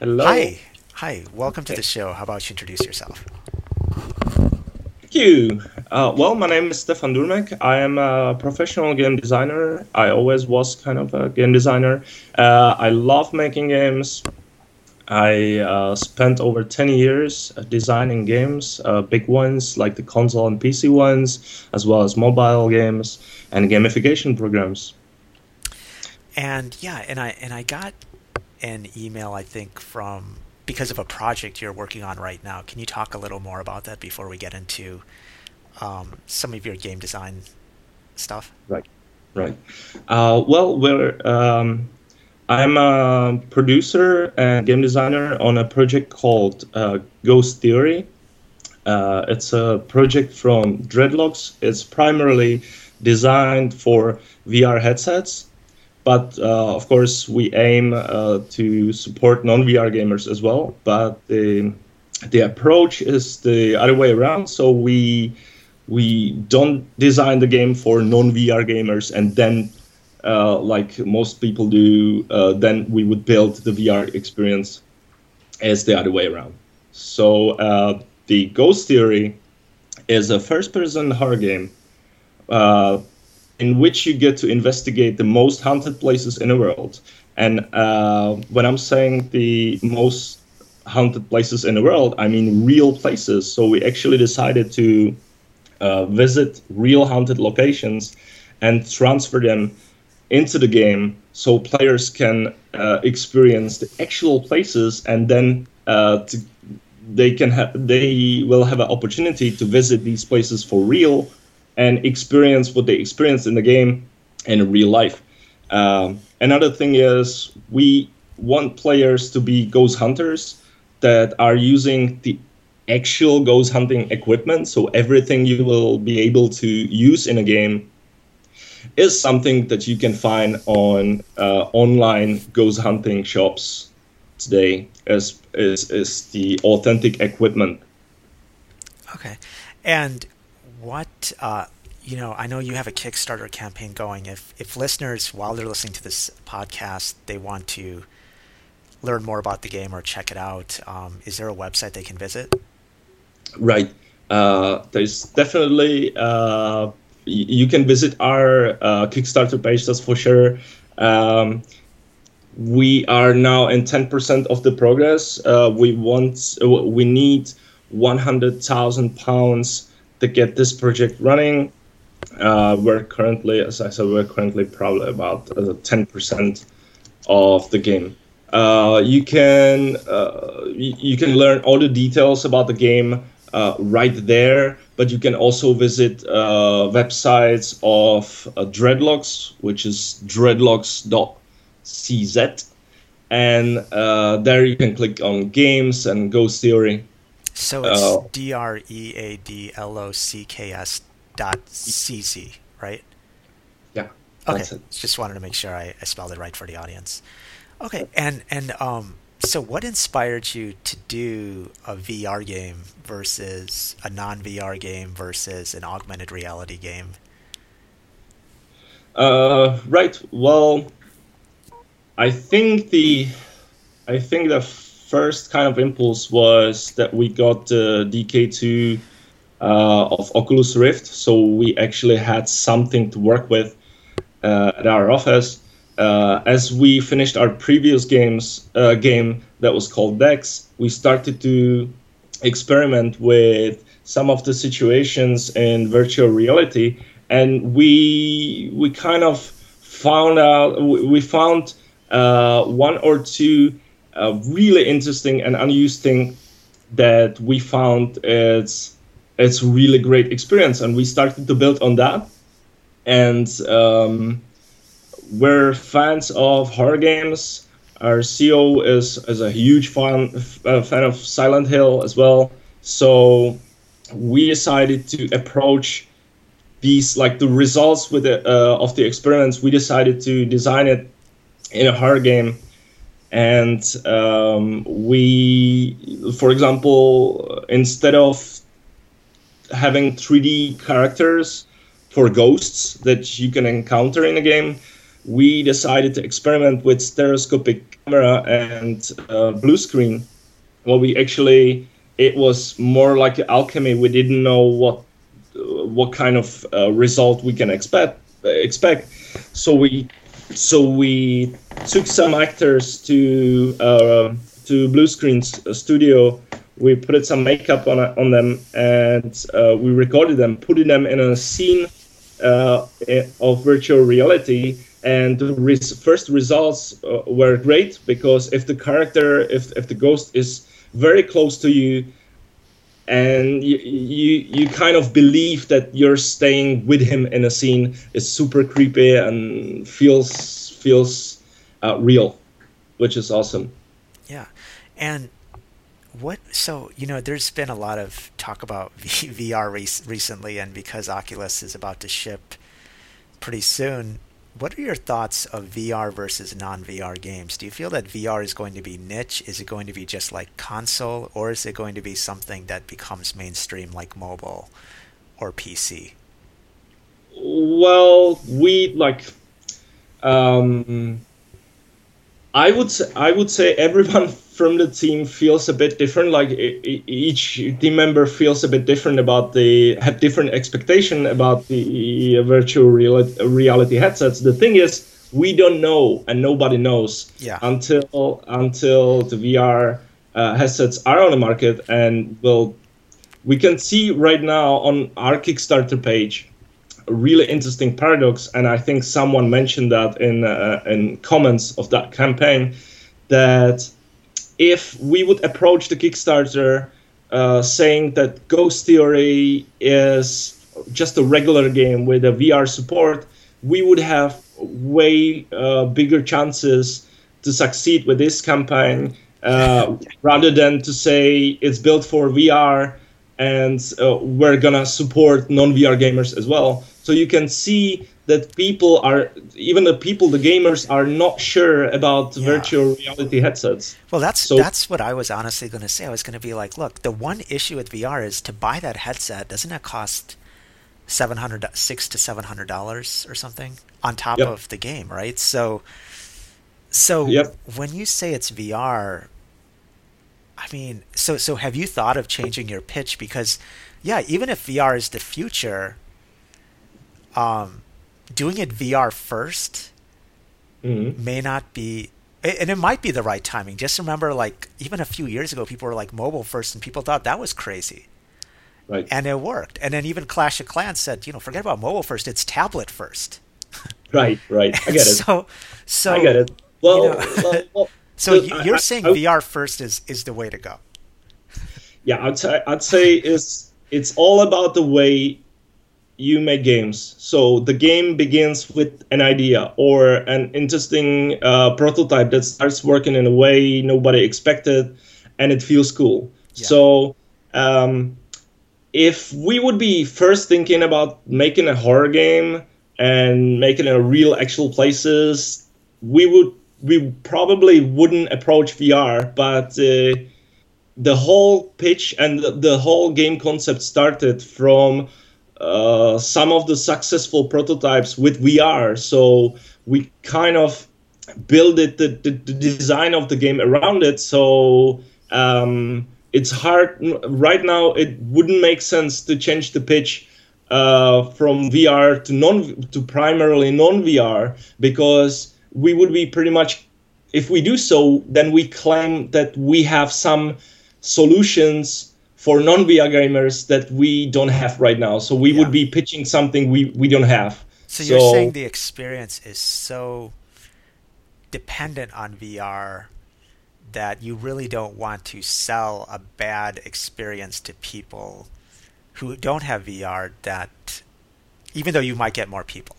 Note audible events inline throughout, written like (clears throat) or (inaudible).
Hello. Hi. Hi. Welcome to the show. How about you introduce yourself? Thank you. Uh, well, my name is Stefan Durmek. I am a professional game designer. I always was kind of a game designer. Uh, I love making games. I uh, spent over 10 years designing games, uh, big ones like the console and PC ones, as well as mobile games and gamification programs. And yeah, and I and I got an email I think from because of a project you're working on right now. Can you talk a little more about that before we get into um, some of your game design stuff? Right, right. Uh, well, we're um, I'm a producer and game designer on a project called uh, Ghost Theory. Uh, it's a project from Dreadlocks. It's primarily designed for VR headsets but uh, of course, we aim uh, to support non-VR gamers as well. But the the approach is the other way around. So we we don't design the game for non-VR gamers and then, uh, like most people do, uh, then we would build the VR experience as the other way around. So uh, the Ghost Theory is a first-person horror game uh, in which you get to investigate the most haunted places in the world. And uh, when I'm saying the most haunted places in the world, I mean real places. So we actually decided to uh, visit real haunted locations and transfer them into the game so players can uh, experience the actual places and then uh, to, they can have they will have an opportunity to visit these places for real and experience what they experience in the game in real life. Um, another thing is we want players to be ghost hunters that are using the actual ghost hunting equipment. So everything you will be able to use in a game is something that you can find on uh, online ghost hunting shops today as is, is the authentic equipment. Okay. And what uh, you know i know you have a kickstarter campaign going. If if listeners while they're listening to this podcast they want to learn more about the game or check it out um, is there a website they can visit? Right. Uh, there's definitely uh, you can visit our uh, kickstarter page that's for sure. Um, we are now in 10% of the progress. Uh, we want we need 100000 pounds to get this project running. Uh, we're currently, as I said, we're currently probably about uh, ten percent of the game. Uh, you can uh, you can learn all the details about the game uh, right there, but you can also visit uh, websites of Dreadlocks, which is dreadlocks.cz, and there you can click on games and Ghost Theory so it's uh, D R E A D L O C K S dot C Z, right? Yeah. Okay. Just wanted to make sure I, I spelled it right for the audience. Okay. And and um so what inspired you to do a VR game versus a non VR game versus an augmented reality game? Uh right. Well I think the I think the first kind of impulse was that we got the DK2 uh, of Oculus Rift, so we actually had something to work with uh, at our office. Uh, as we finished our previous games uh, game that was called Dex, we started to experiment with some of the situations in virtual reality, and we we kind of found out we found uh, one or two a really interesting and unused thing that we found it's it's really great experience. And we started to build on that. And um, we're fans of horror games. Our ceo is, is a huge fan, uh, fan of silent hill as well. So we decided to approach these like the results with the, uh, of the experiments. We decided to design it in a horror game and um, we for example instead of having 3d characters for ghosts that you can encounter in a game we decided to experiment with stereoscopic camera and uh, blue screen. Well, we actually it was more like alchemy. We didn't know what what kind of uh, result we can expect expect. So we so we took some actors to uh, to blue screen studio. We put some makeup on on them and uh, we recorded them, putting them in a scene uh, of virtual reality. And the res- first results uh, were great because if the character, if if the ghost is very close to you, and you, you you kind of believe that you're staying with him in a scene is super creepy and feels feels uh, real which is awesome. Yeah. And what so you know there's been a lot of talk about (laughs) vr recently and because oculus is about to ship pretty soon what are your thoughts of VR versus non VR games? Do you feel that VR is going to be niche? Is it going to be just like console? Or is it going to be something that becomes mainstream like mobile or PC? Well, we like. Um, I would I would say everyone from the team feels a bit different. Like each team member feels a bit different about the have different expectation about the virtual reality headsets. The thing is, we don't know, and nobody knows yeah. until until the VR uh, headsets are on the market, and will we can see right now on our Kickstarter page a really interesting paradox, and I think someone mentioned that in uh, in comments of that campaign that if we would approach the Kickstarter uh, saying that Ghost Theory is just a regular game with a VR support, we would have way uh, bigger chances to succeed with this campaign uh, (laughs) rather than to say it's built for VR and uh, we're gonna support non-VR gamers as well. So you can see that people are even the people the gamers are not sure about yeah. virtual reality headsets well that's so, that's what i was honestly going to say i was going to be like look the one issue with vr is to buy that headset doesn't it cost 700 6 to 700 dollars or something on top yep. of the game right so so yep. when you say it's vr i mean so so have you thought of changing your pitch because yeah even if vr is the future um doing it VR 1st mm-hmm. may not be and it might be the right timing. Just remember, like even a few years ago, people were like mobile first, and people thought that was crazy. Right. And it worked. And then even Clash of Clans said, you know, forget about mobile first; it's tablet first. (laughs) right. Right. I get it. (laughs) So, so I get it. Well, you know, well, well (laughs) so you're I, saying I, I, VR first is is the way to go. Yeah, I'd say I'd say it's it's all about the way you make games. So the game begins with an idea or an interesting uh, prototype that starts working in a way nobody expected, and it feels cool. Yeah. So um, if we would be first thinking about making a horror game and making a real actual places, we would we probably wouldn't approach VR, but uh, the whole pitch and the, the whole game concept started from uh, some of the successful prototypes with VR. So we kind of build it the, the, the design of the game around it. So um, it's hard right now. It wouldn't make sense to change the pitch uh, from VR to non to primarily non VR because we would be pretty much if we do so, then we claim that we have some solutions for non-VR gamers that we don't have right now. So we yeah. would be pitching something we, we don't have. So, so you're saying the experience is so dependent on VR that you really don't want to sell a bad experience to people who don't have VR that even though you might get more people.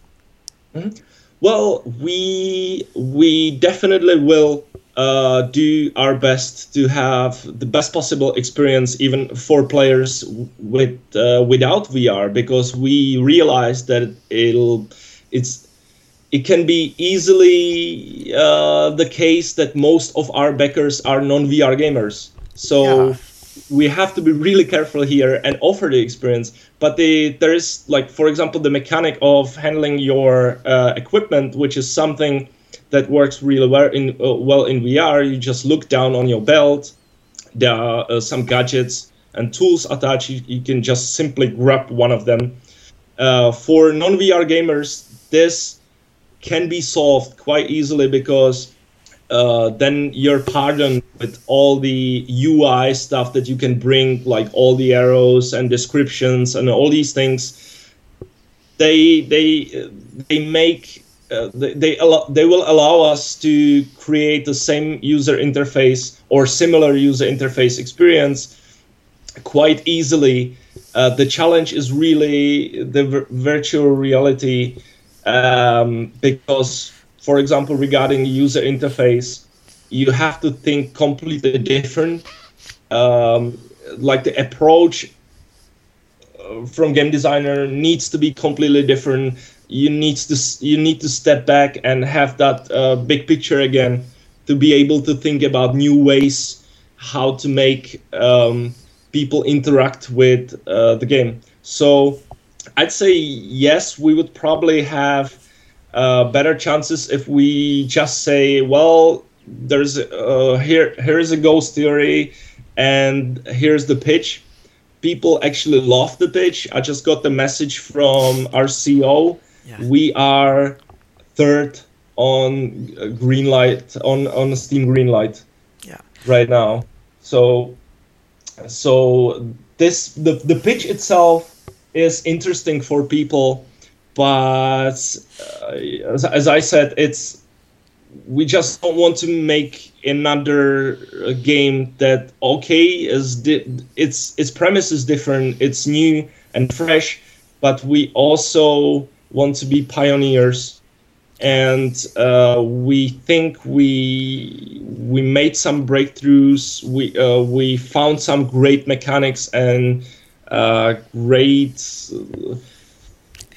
Mm-hmm. Well, we we definitely will uh, do our best to have the best possible experience, even for players with uh, without VR, because we realize that it'll it's it can be easily uh, the case that most of our backers are non VR gamers. So. Yeah. we have to be really careful here and offer the experience. But the, there is like, for example, the mechanic of handling your uh, equipment, which is something that works really well in uh, well in VR. You just look down on your belt. There are uh, some gadgets and tools attached. You, you, can just simply grab one of them. Uh, for non VR gamers, this can be solved quite easily because uh, then you're pardoned with all the UI stuff that you can bring, like all the arrows and descriptions and all these things. They they they make uh, they they, will allow us to create the same user interface or similar user interface experience quite easily. Uh, the challenge is really the virtual reality um, because for example, regarding user interface, you have to think completely different. Um, like the approach uh, from game designer needs to be completely different. You need to you need to step back and have that uh, big picture again to be able to think about new ways how to make um, people interact with uh, the game. So I'd say yes, we would probably have uh, better chances if we just say, well, there's uh, here here's a ghost theory, and here's the pitch. People actually love the pitch. I just got the message from our CEO. Yeah. We are third on green light on on Steam green light. Yeah. Right now, so so this the the pitch itself is interesting for people but uh, as, as, I said, it's we just don't want to make another uh, game that okay is di- its its premise is different, it's new and fresh, but we also want to be pioneers, and uh, we think we we made some breakthroughs. We uh, we found some great mechanics and uh, great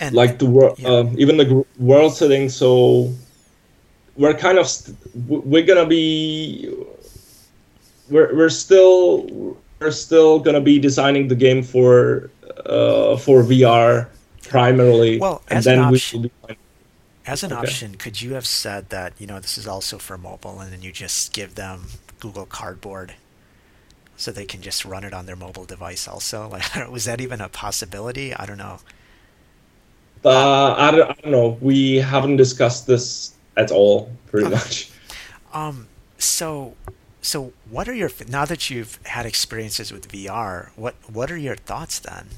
and like the world, yeah. uh, even the world setting. So we're kind of st- we're gonna be we're we're still we're still gonna be designing the game for uh, for VR primarily. Well, as an option, as an okay. option, could you have said that you know this is also for mobile, and then you just give them Google Cardboard? So they can just run it on their mobile device also. (laughs) Like, was that even a possibility? I don't know. Uh, I, don't, I don't know. We haven't discussed this at all, pretty okay. much. Um. So, so what are your now that you've had experiences with VR? What what are your thoughts then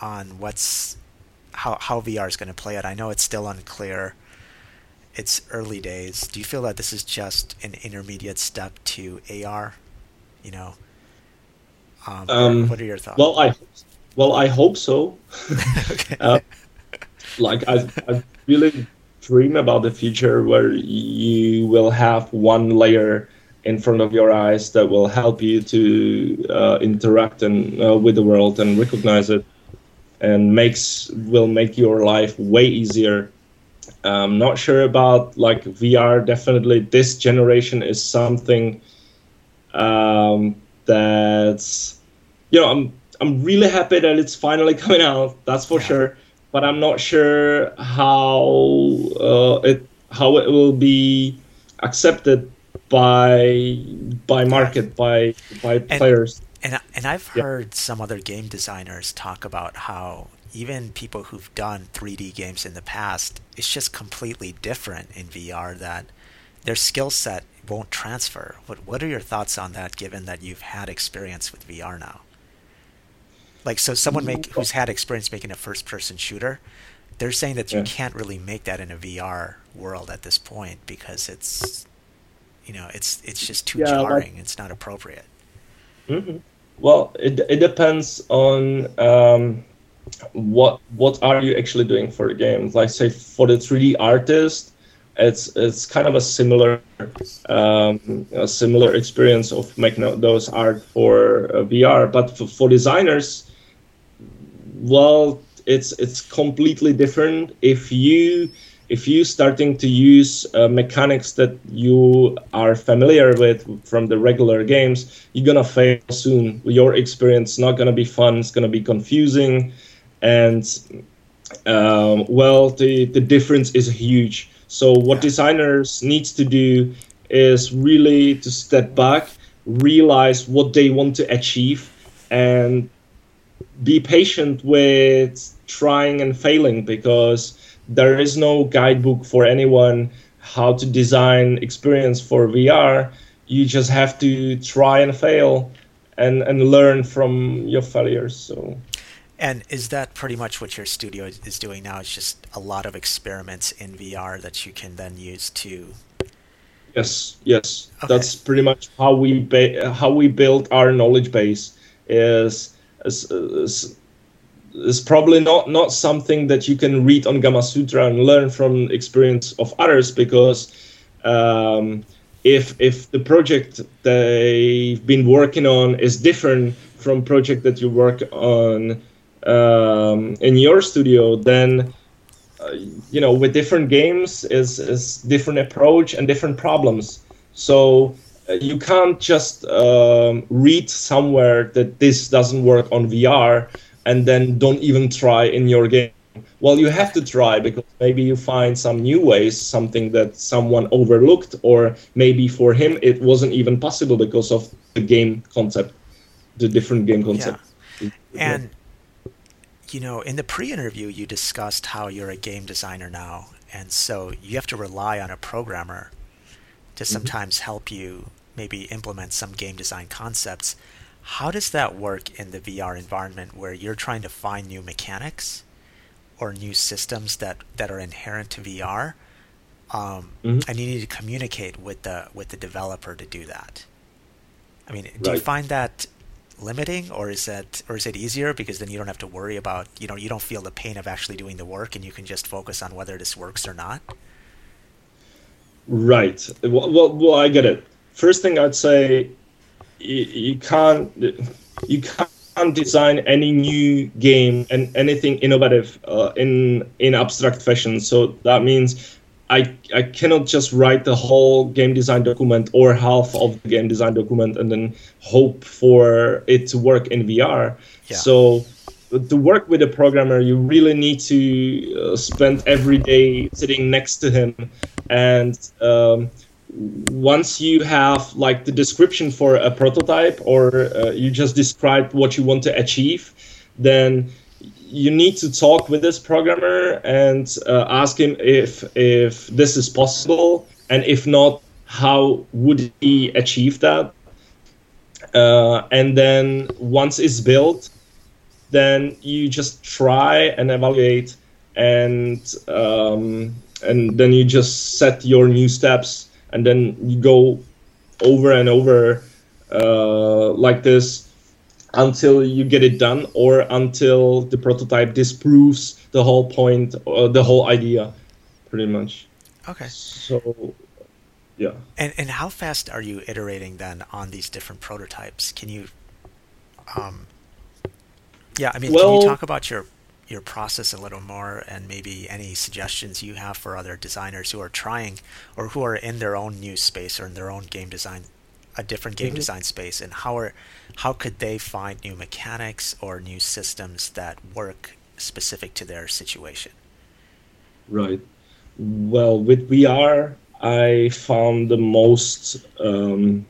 on what's how how VR is going to play it? I know it's still unclear. It's early days. Do you feel that this is just an intermediate step to AR? You know. Um, um, what are your thoughts? Well, I well I hope so. (laughs) (laughs) okay. uh, like I, I really dream about the future where you will have one layer in front of your eyes that will help you to uh, interact and uh, with the world and recognize it and makes will make your life way easier i'm not sure about like vr definitely this generation is something um, that's you know i'm i'm really happy that it's finally (laughs) coming out that's for yeah. sure but I'm not sure how uh, it how it will be accepted by by market by by and, players. And and I've yeah. heard some other game designers talk about how even people who've done 3D games in the past, it's just completely different in VR that their skill set won't transfer. What what are your thoughts on that given that you've had experience with VR now? Like so, someone make who's had experience making a first-person shooter, they're saying that you yeah. can't really make that in a VR world at this point because it's, you know, it's it's just too yeah, jarring. Like, it's not appropriate. Mm-hmm. Well, it it depends on um, what what are you actually doing for the game. Like say for the 3D artist, it's it's kind of a similar um, a similar experience of making those art for uh, VR. But for, for designers, well, it's it's completely different. If you if you starting to use uh, mechanics that you are familiar with from the regular games, you're gonna fail soon. Your experience not gonna be fun. It's gonna be confusing, and um, well, the the difference is huge. So what designers needs to do is really to step back, realize what they want to achieve, and be patient with trying and failing because there is no guidebook for anyone how to design experience for VR. You just have to try and fail and, and learn from your failures. So and is that pretty much what your studio is doing now? It's just a lot of experiments in VR that you can then use to. Yes, yes, okay. that's pretty much how we ba- how we build our knowledge base. Is, is, is is probably not not something that you can read on Gamasutra and learn from experience of others because um, if if the project they've been working on is different from project that you work on um, in your studio, then uh, you know with different games is is different approach and different problems. So uh, you can't just um, read somewhere that this doesn't work on VR and then don't even try in your game. Well, you have to try because maybe you find some new ways, something that someone overlooked, or maybe for him it wasn't even possible because of the game concept, the different game concept. Yeah. And you know, in the pre-interview, you discussed how you're a game designer now, and so you have to rely on a programmer to mm-hmm. sometimes mm-hmm. help you maybe implement some game design concepts. How does that work in the VR environment where you're trying to find new mechanics or new systems that, that are inherent to VR? Um, mm-hmm. and you need to communicate with the with the developer to do that. I mean, do right. you find that limiting, or is that or is it easier because then you don't have to worry about you know you don't feel the pain of actually doing the work and you can just focus on whether this works or not? Right. Well, well, well I get it. First thing I'd say you, you can't you can't design any new game and anything innovative uh, in in abstract fashion. So that means I I cannot just write the whole game design document or half of the game design document and then hope for it to work in VR. Yeah. So to work with a programmer, you really need to uh, spend every day sitting next to him and um, once you have like the description for a prototype or uh, you just describe what you want to achieve then you need to talk with this programmer and uh, ask him if if this is possible and if not how would he achieve that? Uh, and then once it's built then you just try and evaluate and um, and then you just set your new steps and then you go over and over uh, like this until you get it done or until the prototype disproves the whole point or the whole idea pretty much. Okay. So yeah. And and how fast are you iterating then on these different prototypes? Can you um yeah i mean well, can you talk about your your process a little more and maybe any suggestions you have for other designers who are trying or who are in their own new space or in their own game design a different game mm-hmm. design space and how are how could they find new mechanics or new systems that work specific to their situation? Right. Well with vr i found the most um,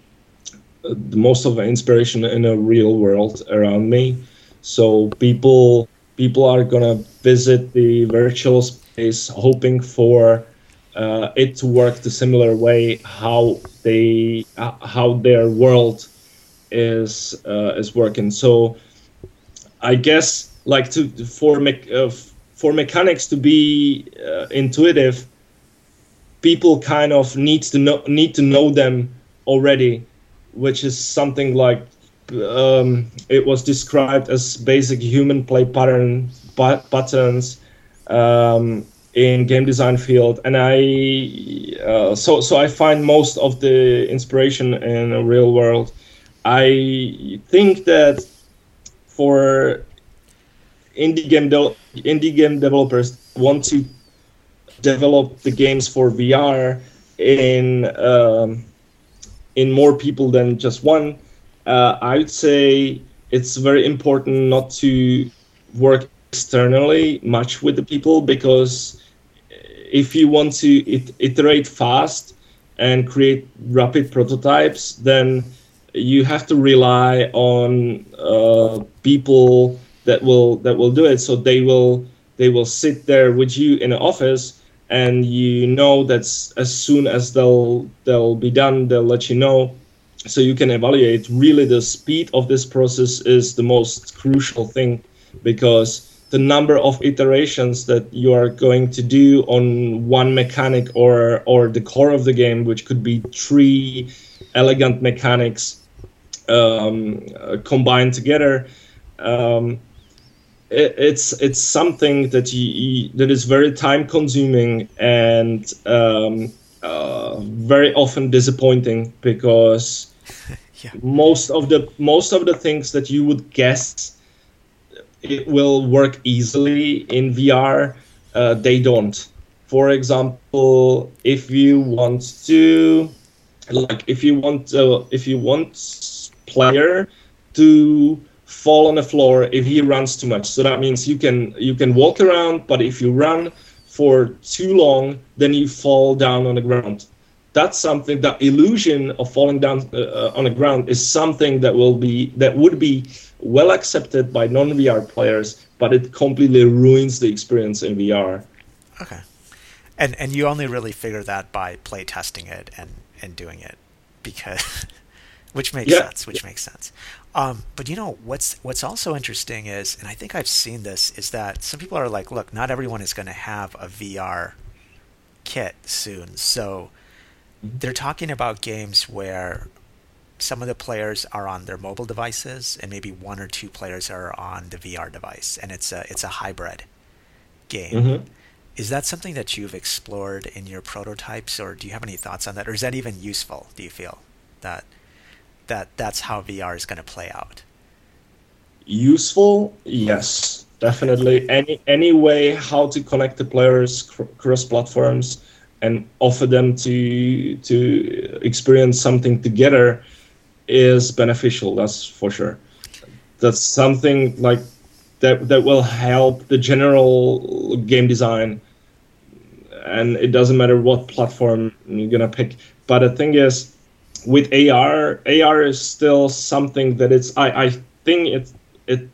the most of the inspiration in a real world around me. So people people are gonna visit the virtual space hoping for uh, it to work the similar way how they uh, how their world is uh, is working. So I guess like to for me- uh, for mechanics to be uh, intuitive, people kind of need to know need to know them already, which is something like um, it was described as basic human play pattern patterns um, in game design field, and I uh, so so I find most of the inspiration in the real world. I think that for indie game de- indie game developers want to develop the games for VR in um, in more people than just one, uh, I would say it's very important not to work externally much with the people because if you want to it, iterate fast and create rapid prototypes, then you have to rely on uh, people that will that will do it. So they will they will sit there with you in an office, and you know that as soon as they'll they'll be done, they'll let you know, so you can evaluate. Really, the speed of this process is the most crucial thing, because the number of iterations that you are going to do on one mechanic or or the core of the game, which could be three elegant mechanics um, combined together. Um, it, it's it's something that you, that is very time consuming and um, uh, very often disappointing because (laughs) yeah. most of the most of the things that you would guess it will work easily in VR, uh, they don't. For example, if you want to, like, if you want, uh, if you want player to fall on the floor if he runs too much. So that means you can you can walk around, but if you run for too long, then you fall down on the ground. That's something that illusion of falling down uh, uh on the ground is something that will be that would be well accepted by non VR players, but it completely ruins the experience in VR. Okay, and and you only really figure that by play testing it and and doing it because. (laughs) which makes yeah. sense. Which makes sense. Um, but you know what's what's also interesting is, and I think I've seen this, is that some people are like, look, not everyone is going to have a VR kit soon, so. They're talking about games where some of the players are on their mobile devices and maybe one or two players are on the VR device and it's a it's a hybrid game. Mm-hmm. Is that something that you've explored in your prototypes or do you have any thoughts on that or is that even useful do you feel that that that's how VR is going to play out? Useful? Yes, definitely. Any any way how to connect the players cross platforms and offer them to to experience something together is beneficial. That's for sure. That's something like that that will help the general game design, and it doesn't matter what platform you're gonna pick. But the thing is, with AR, AR is still something that it's. I I think it it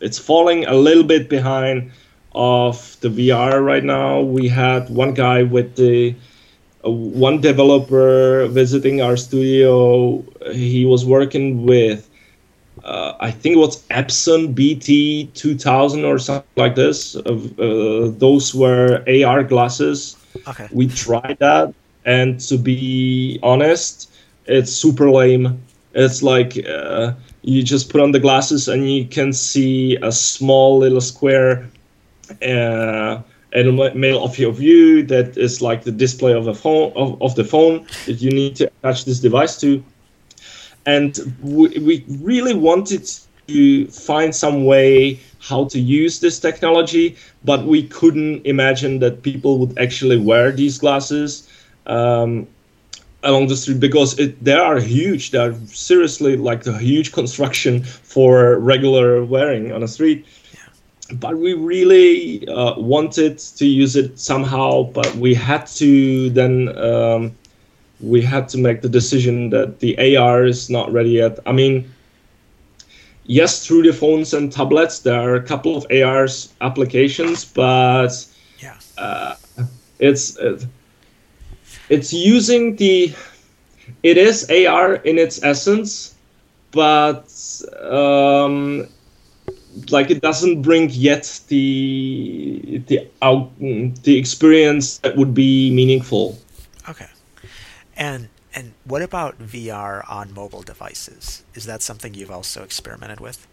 it's falling a little bit behind of the VR right now. We had one guy with the uh, one developer visiting our studio. He was working with, uh, I think it was Epson BT 2000 or something like this. Uh, those were AR glasses. Okay. We tried that, and to be honest, it's super lame. It's like uh, you just put on the glasses and you can see a small little square. Uh, element of your view that is like the display of a phone of, of the phone that you need to attach this device to. And we, we really wanted to find some way how to use this technology but we couldn't imagine that people would actually wear these glasses um, along the street because it, they are huge. They are seriously like a huge construction for regular wearing on a street but we really uh, wanted to use it somehow but we had to then um, we had to make the decision that the ar is not ready yet i mean yes through the phones and tablets there are a couple of ars applications but yeah. uh, it's it's using the it is ar in its essence but um, like it doesn't bring yet the the out the experience that would be meaningful. Okay, and and what about VR on mobile devices? Is that something you've also experimented with?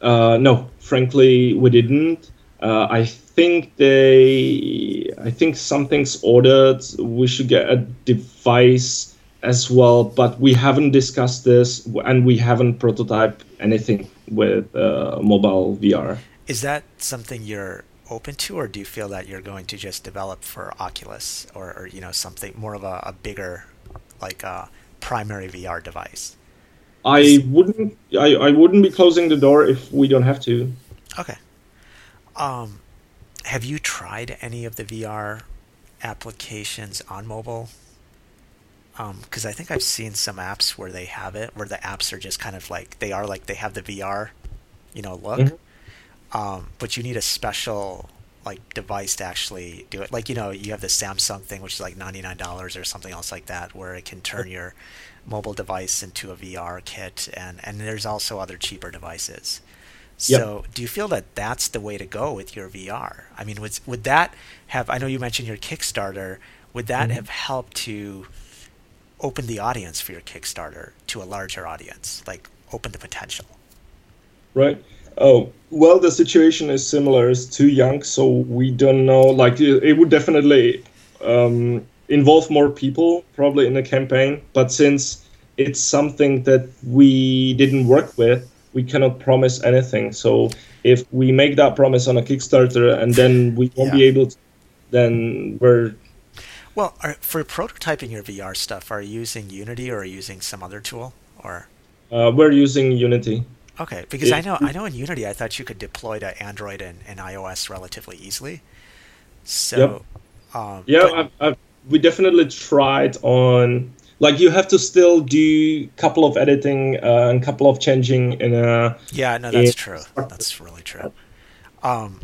Uh, no, frankly, we didn't. Uh, I think they, I think something's ordered. We should get a device as well, but we haven't discussed this and we haven't prototyped anything with uh, mobile VR. Is that something you're open to, or do you feel that you're going to just develop for Oculus or, or you know something more of a, a bigger, like a primary VR device? I wouldn't. I, I wouldn't be closing the door if we don't have to. Okay. Um, have you tried any of the VR applications on mobile? Because um, I think I've seen some apps where they have it, where the apps are just kind of like they are like they have the VR, you know, look. Mm-hmm. Um, but you need a special like device to actually do it. Like you know, you have the Samsung thing, which is like ninety nine dollars or something else like that, where it can turn your mobile device into a VR kit, and and there's also other cheaper devices. So, yep. do you feel that that's the way to go with your VR? I mean, would would that have? I know you mentioned your Kickstarter. Would that mm-hmm. have helped to open the audience for your Kickstarter to a larger audience, like open the potential? Right. Oh well, the situation is similar. It's too young, so we don't know. Like it would definitely um, involve more people, probably in the campaign. But since it's something that we didn't work with, we cannot promise anything. So if we make that promise on a Kickstarter and then we won't yeah. be able to, then we're. Well, are, for prototyping your VR stuff, are you using Unity or are you using some other tool, or? Uh, we're using Unity. Okay, because it, I know I know in Unity I thought you could deploy to Android and, and iOS relatively easily. So, yep. um, yeah, but, I've, I've, we definitely tried on like you have to still do a couple of editing uh, and couple of changing in a yeah no that's true that's really true um,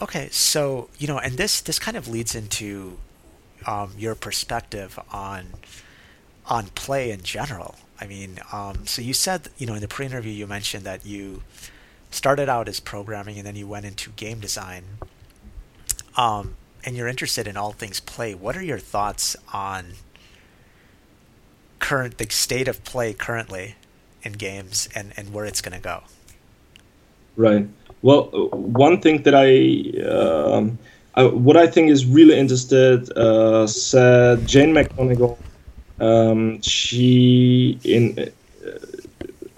okay so you know and this this kind of leads into um, your perspective on on play in general. I mean um, so you said you know in the pre-interview you mentioned that you started out as programming and then you went into game design. Um, and you're interested in all things play. What are your thoughts on current the state of play currently in games and and where it's going to go? Right. Well one thing that i um, I, what I think is really interested uh, said Jane McGonigal. Um, she in uh,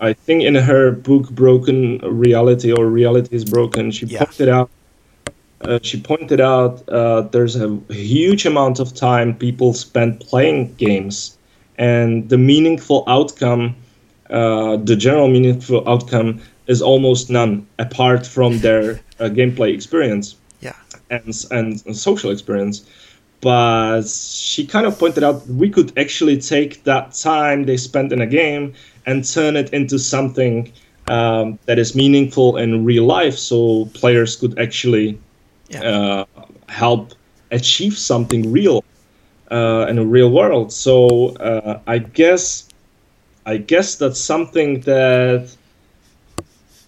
I think in her book Broken Reality or Reality is Broken, she yeah. pointed out uh, she pointed out uh, there's a huge amount of time people spend playing games and the meaningful outcome, uh, the general meaningful outcome, is almost none apart from their uh, gameplay experience. Yeah. And, and social experience. But she kind of pointed out we could actually take that time they spent in a game and turn it into something um, that is meaningful in real life so players could actually yeah. uh, help achieve something real uh, in a real world. So uh, I guess I guess that's something that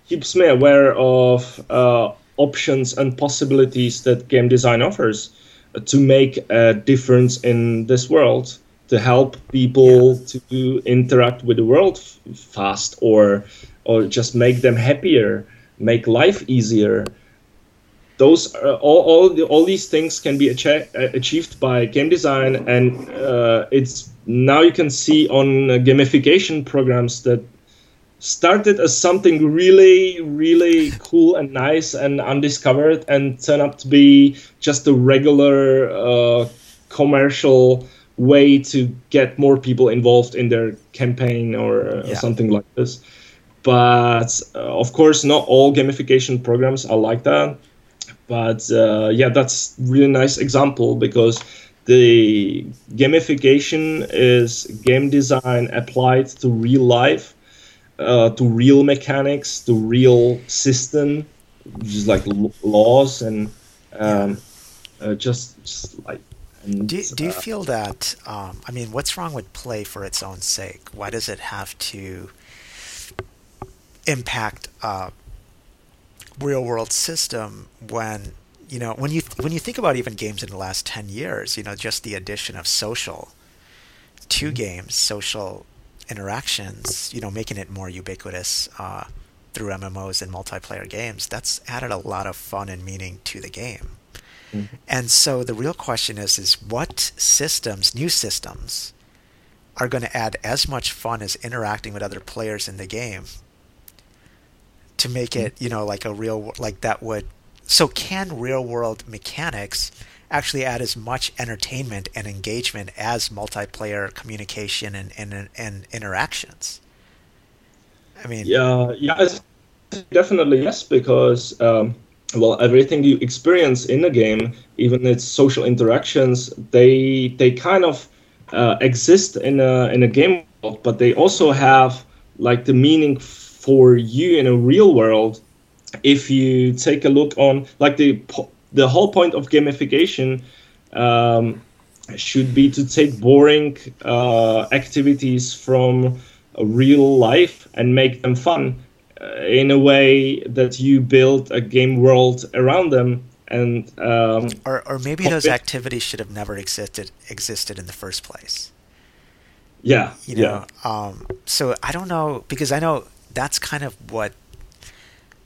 keeps me aware of uh, options and possibilities that game design offers to make a difference in this world to help people yeah. to interact with the world f- fast or or just make them happier make life easier those uh, all all, the, all these things can be achi- uh, achieved by game design and uh, it's now you can see on gamification programs that started as something really really cool and nice and undiscovered and turn up to be just a regular uh, commercial way to get more people involved in their campaign or uh, yeah. something like this. But of course not all gamification programs are like that. But uh, yeah, that's really nice example because the gamification is game design applied to real life, uh, to real mechanics, to real system, just like laws and um, uh, just, just like. And, do, do you uh, feel that? Um, I mean, what's wrong with play for its own sake? Why does it have to impact uh, real world system when you know when you when you think about even games in the last 10 years you know just the addition of social to mm-hmm. games social interactions you know making it more ubiquitous uh, through mmos and multiplayer games that's added a lot of fun and meaning to the game mm-hmm. and so the real question is is what systems new systems are going to add as much fun as interacting with other players in the game to make it you know like a real like that would so can real world mechanics actually add as much entertainment and engagement as multiplayer communication and, and, and interactions? I mean, yeah, yeah, definitely yes, because um, well, everything you experience in a game, even its social interactions, they they kind of uh, exist in a in a game world, but they also have like the meaning for you in a real world. If you take a look on like the the whole point of gamification um, should be to take boring uh, activities from real life and make them fun uh, in a way that you build a game world around them and um, or, or maybe those activities should have never existed existed in the first place yeah you know yeah. Um, so i don't know because i know that's kind of what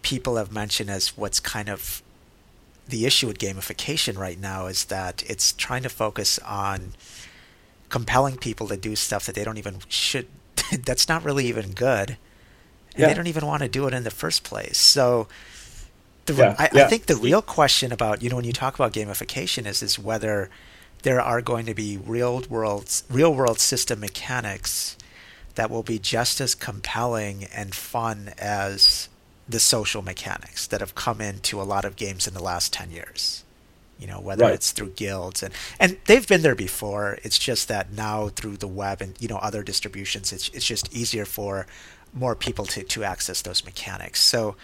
people have mentioned as what's kind of the issue with gamification right now is that it's trying to focus on compelling people to do stuff that they don't even should (laughs) that's not really even good and yeah. they don't even want to do it in the first place so the, yeah, I, yeah. I, think the real question about you know when you talk about gamification is is whether there are going to be real world real world system mechanics that will be just as compelling and fun as the social mechanics that have come into a lot of games in the last 10 years. You know whether right. it's through guilds and and they've been there before. It's just that now through the web and you know other distributions it's it's just easier for more people to to access those mechanics. So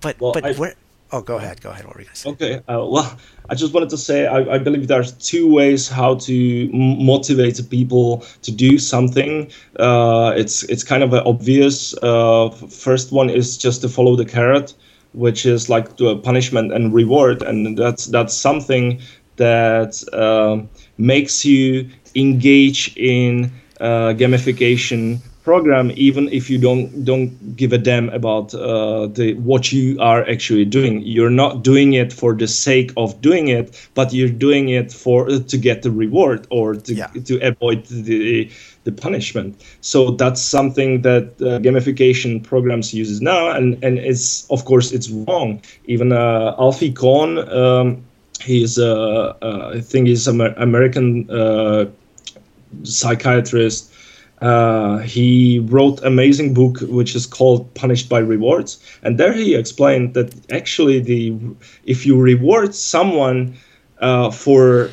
but well, but where Oh, go ahead. Go ahead. What were you going to say? Okay. Uh, well, I just wanted to say I, I believe there's two ways how to motivate people to do something. Uh, it's it's kind of obvious. Uh, first one is just to follow the carrot, which is like the punishment and reward, and that's that's something that um, makes you engage in uh, gamification program even if you don't don't give a damn about uh, the what you are actually doing. You're not doing it for the sake of doing it but you're doing it for uh, to get the reward or to, yeah. to avoid the the punishment. So that's something that uh, gamification programs uses now and and it's of course it's wrong. Even uh, alfie kohn um, he's uh, uh, i think he's an american uh, psychiatrist uh, he wrote amazing book which is called Punished by Rewards, and there he explained that actually the if you reward someone uh, for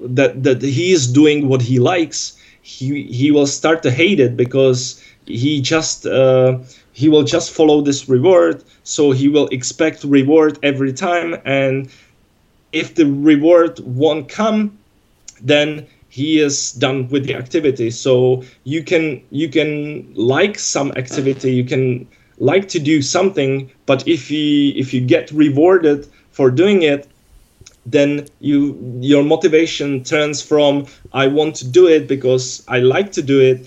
that that he is doing what he likes, he he will start to hate it because he just uh, he will just follow this reward, so he will expect reward every time, and if the reward won't come, then he is done with the activity. So you can you can like some activity you can like to do something but if you if you get rewarded for doing it then you your motivation turns from i want to do it because i like to do it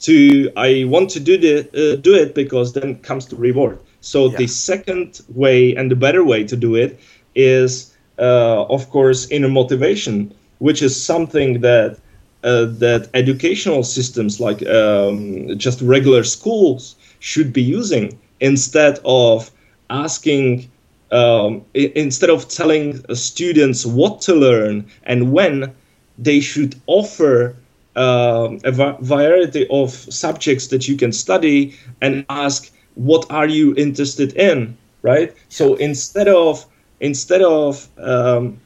to i want to do the uh, do it because then comes the reward. So yeah. the second way and the better way to do it is uh, of course inner motivation which is something that uh, that educational systems like um, just regular schools should be using instead of asking um, I- instead of telling students what to learn and when they should offer um, a variety of subjects that you can study and ask what are you interested in? Right? So instead of instead of um,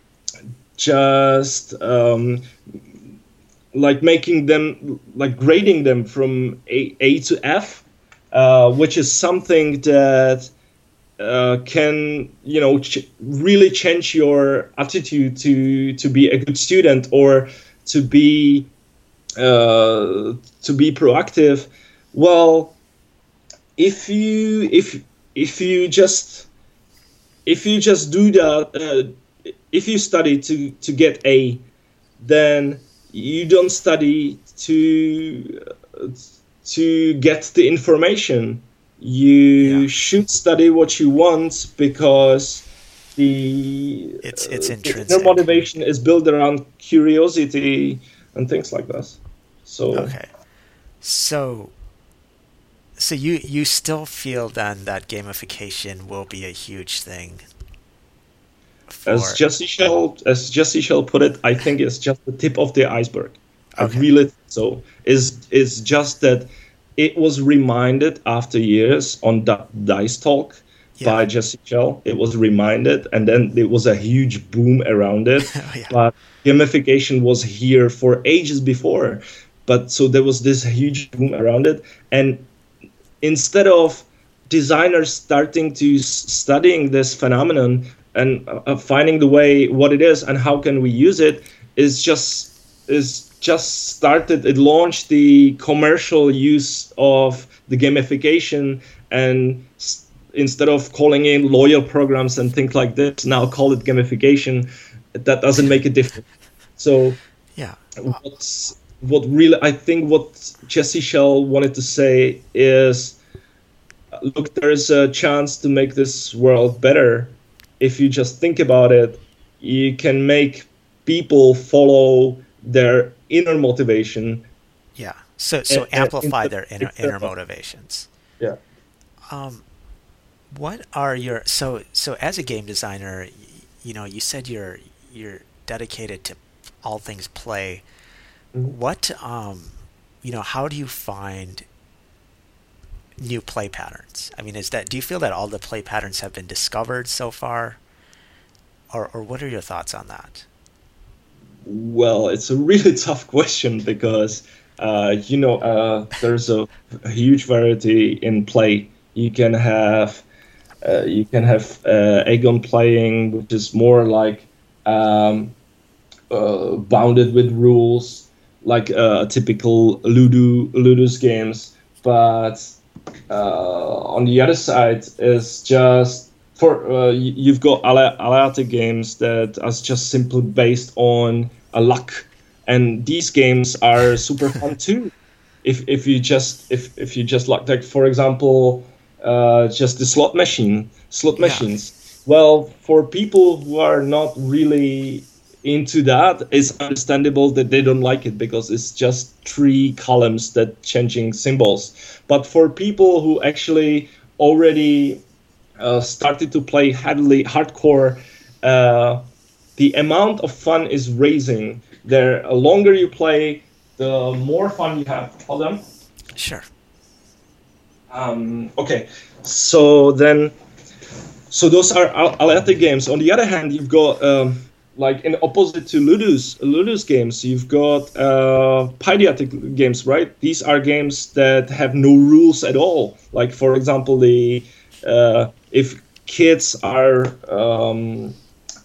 just um, like making them like grading them from A, A to F, uh, which is something that uh, can you know ch- really change your attitude to to be a good student or to be uh, to be proactive. Well, if you if if you just if you just do that uh, if you study to to get A, then you don't study to to get the information. You yeah. should study what you want because the it's it's uh, intrinsic. motivation is built around curiosity and things like that. So okay, so so you you still feel then that gamification will be a huge thing as Jesse Schell as Jesse Schell put it, I think it's just the tip of the iceberg. Okay. I really think so. Is is just that it was reminded after years on D- Dice Talk Yeah. by Jesse Schell. It was reminded, and then there was a huge boom around it. (laughs) Oh, yeah. But gamification was here for ages before. But so there was this huge boom around it, and instead of designers starting to studying this phenomenon and uh, uh, finding the way what it is and how can we use it is just is just started. It launched the commercial use of the gamification and s- instead of calling in loyal programs and things like this now call it gamification. That doesn't make a difference. So Yeah. what's what really I think what Jesse Schell wanted to say is look there's a chance to make this world better if you just think about it you can make people follow their inner motivation Yeah. So so And- and amplify instead- their inner inner motivations. yeah Um, what are your so so as a game designer, you know, you said you're you're dedicated to all things play. Mhm. What um, you know, how do you find new play patterns? I mean, is that do you feel that all the play patterns have been discovered so far, or or what are your thoughts on that? Well, it's a really (laughs) tough question because uh, you know uh, there's a, a huge variety in play. You can have uh, you can have uh, agon playing, which is more like um, uh, bounded with rules, like uh, typical Ludo Ludus games. But on the other side is just for uh, you've got Ale- Aleatic games that are just simply based on a luck, and these games are super (laughs) fun too. If if you just if if you just like like for example, uh, just the slot machine slot Yeah. machines. Well, for people who are not really into that, it's understandable that they don't like it because it's just three columns that changing symbols. But for people who actually already uh, started to play hardly hardcore, uh, the amount of fun is raising. The longer you play, the more fun you have. Hold on. Sure. Um, okay, so then, so those are al- Aleatic games. On the other hand, you've got um, like in opposite to Ludus, Ludus games, you've got uh, Paidiatic games, right? These are games that have no rules at all. Like for example, the uh, if kids are um,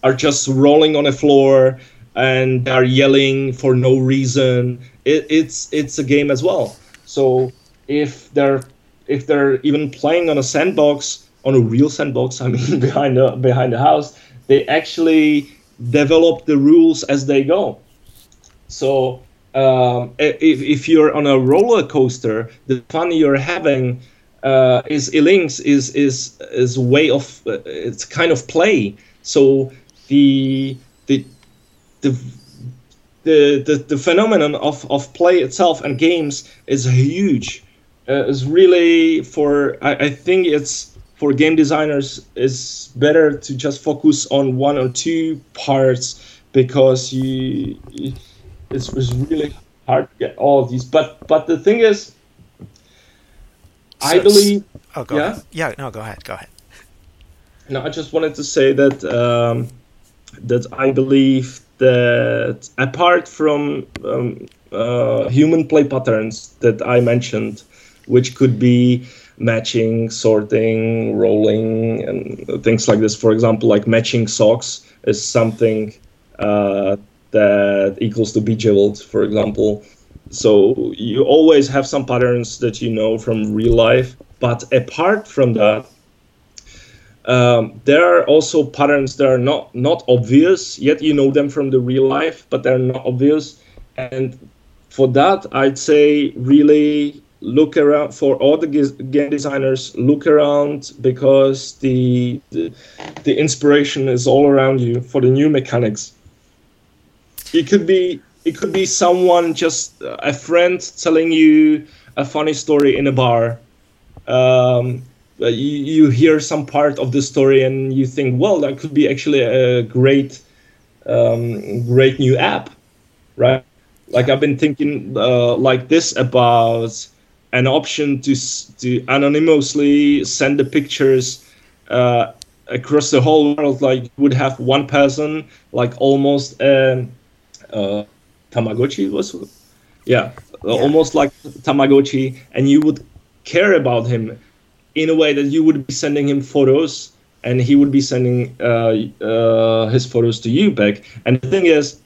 are just rolling on a floor and are yelling for no reason, it, it's it's a game as well. So if they're if they're even playing on a sandbox, on a real sandbox, (laughs) I mean behind the behind the house, they actually develop the rules as they go. So um, if, if you're on a roller coaster, the fun you're having uh, is links is is is way of uh, it's kind of play. So the the the the, the, the phenomenon of, of play itself and games is huge. Uh, is really for I, I think it's for game designers it's better to just focus on one or two parts because you it's, it's really hard to get all of these. But but the thing is, I believe Oh, go Yeah? ahead. Yeah. No, go ahead. Go ahead. No, I just wanted to say that um, that I believe that apart from um, uh, human play patterns that I mentioned, which could be matching, sorting, rolling, and things like this. For example, like matching socks is something uh, that equals to bejeweled, for example. So you always have some patterns that you know from real life. But apart from that, um, there are also patterns that are not not obvious yet you know them from the real life but they're not obvious and for that i'd say really look around for all the game designers look around because the, the the inspiration is all around you for the new mechanics it could be it could be someone just a friend telling you a funny story in a bar um, uh, you, you hear some part of the story and you think, well, that could be actually a great, um, great new app, right? Like I've been thinking uh, like this about an option to to anonymously send the pictures uh, across the whole world. Like you would have one person, like almost um, uh, Tamagotchi was, yeah, yeah, almost like Tamagotchi, and you would care about him in a way that you would be sending him photos and he would be sending uh, uh, his photos to you back. And the thing is,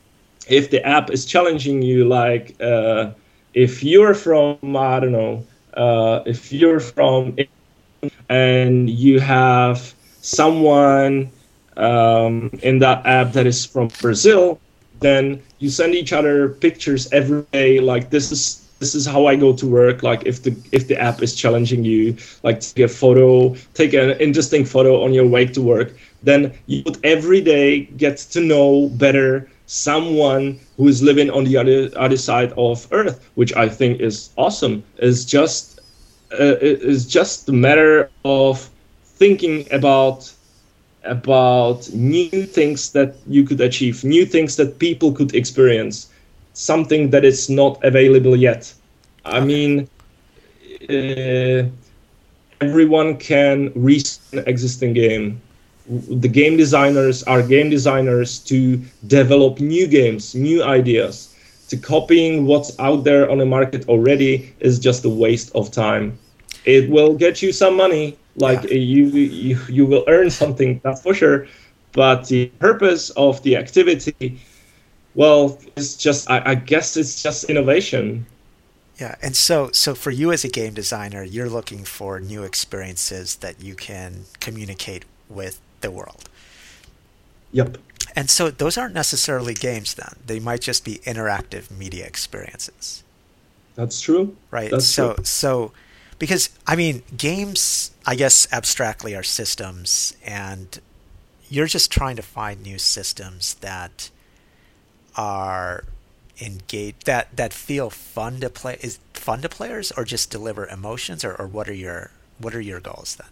if the app is challenging you, like uh, if you're from, I don't know, uh, if you're from and you have someone um, in that app that is from Brazil, then you send each other pictures every day. Like this is this is how I go to work. Like if the if the app is challenging you, like take a photo, take an interesting photo on your way to work, then you would every day get to know better someone who is living on the other other side of Earth, which I think is awesome. Is just uh, is just a matter of thinking about about new things that you could achieve, new things that people could experience something that is not available yet. I mean, uh, everyone can reset an existing game. The game designers are game designers to develop new games, new ideas. To copying what's out there on the market already is just a waste of time. It will get you some money, like yeah. you, you you will earn something, that's for sure. But the purpose of the activity well, it's just I, I guess it's just innovation. Yeah, and so so for you as a game designer, you're looking for new experiences that you can communicate with the world. Yep. And so those aren't necessarily games then. They might just be interactive media experiences. That's true. Right. That's so true. so because I mean games I guess abstractly are systems and you're just trying to find new systems that are engage that that feel fun to play is fun to players or just deliver emotions or, or what are your what are your goals then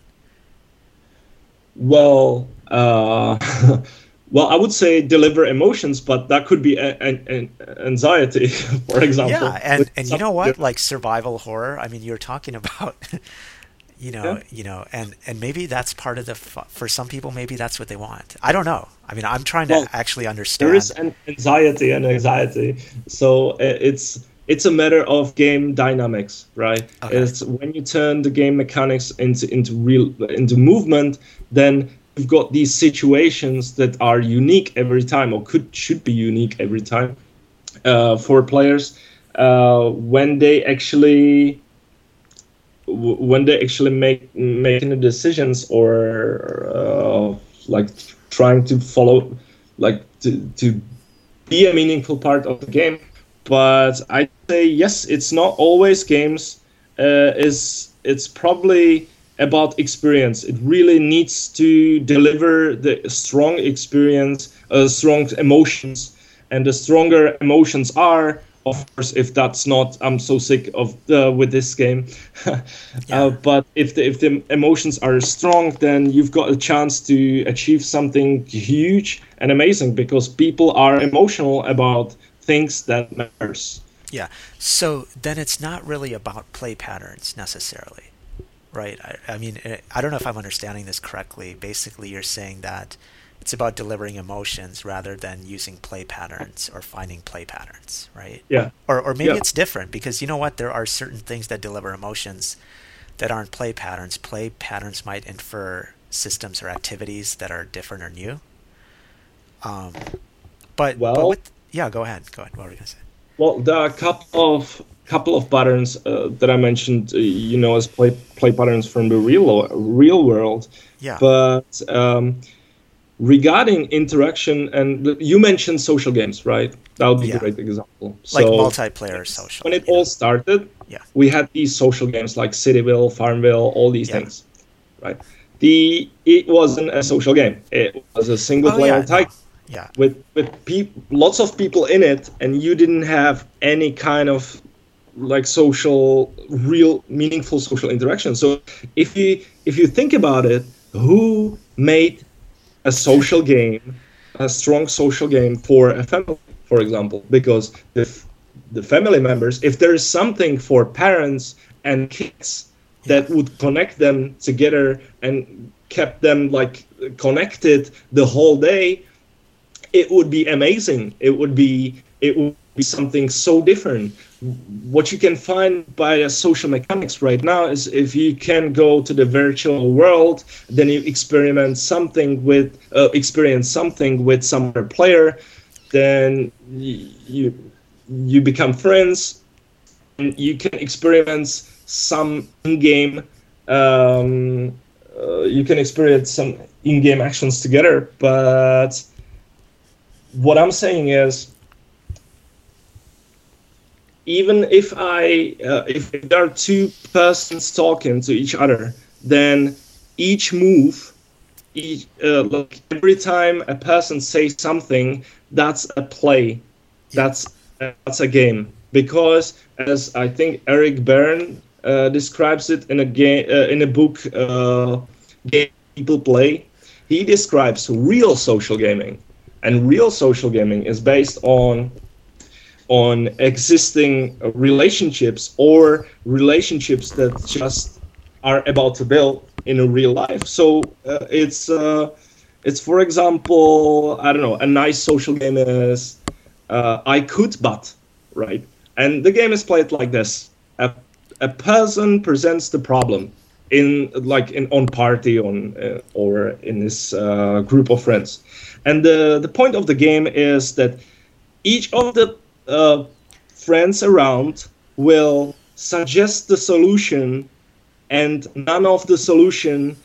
well uh, (laughs) well i would say deliver emotions but that could be an anxiety (laughs) for example. Yeah and and you know what? Like survival horror i mean you're talking (laughs) about you know yeah. you know and and maybe that's part of the for some people maybe that's what they want. I don't know. I mean i'm trying well, to actually understand there is an anxiety and anxiety. So it's it's a matter of game dynamics right okay. it's when you turn the game mechanics into into real into movement then you've got these situations that are unique every time or could should be unique every time uh, for players uh, when they actually when they actually make making the decisions or uh, like trying to follow like to, to be a meaningful part of the game but i say yes it's not always games uh, is it's probably about experience. It really needs to deliver the strong experience uh, strong emotions. And the stronger emotions are of course if that's not i'm so sick of the with this game. Uh, (laughs) yeah. uh, but if the if the emotions are strong then you've got a chance to achieve something huge and amazing because people are emotional about things that matters yeah so then it's not really about play patterns necessarily right i, I mean i don't know if i'm understanding this correctly basically you're saying that it's about delivering emotions rather than using play patterns or finding play patterns, right? Yeah. Or or maybe yeah. it's different because you know what? There are certain things that deliver emotions that aren't play patterns. Play patterns might infer systems or activities that are different or new. Um, but well, but with, yeah, go ahead. Go ahead. What were you gonna say? Well, there are a couple of couple of patterns uh, that I mentioned, uh, you know, as play play patterns from the real real world. Yeah. But um, regarding interaction and you mentioned social games right that would be yeah. a great example like so multiplayer social when it all started yeah we had these social games like cityville farmville all these yeah. things right the it wasn't a social game it was a single player oh, yeah, type no. Yeah. With with pe- lots of people in it and you didn't have any kind of like social real meaningful social interaction. So if you if you think about it who made a social game a strong social game for a family for example? Because the the family members if there is something for parents and kids that would connect them together and kept them like connected the whole day it would be amazing. It would be it would be something so different. What you can find by social mechanics right now is if you can go to the virtual world then you experiment something with uh, experience something with some other player then you you become friends. And you can experience some in-game um, uh, you can experience some in-game actions together but what i'm saying is even if i uh, if, there are two persons talking to each other then each move each, uh, like every time a person says something that's a play. That's that's a game. Because as i think eric berne uh, describes it in a game uh, in a book uh, game people play he describes real social gaming and real social gaming is based on on existing relationships or relationships that just are about to build in real life. So uh, it's uh, it's for example i don't know a nice social game is uh, i could but right? And the game is played like this. A a person presents the problem in like in on party on uh, or in this uh, group of friends. And the the point of the game is that each of the uh, friends around will suggest the solution and none of the solution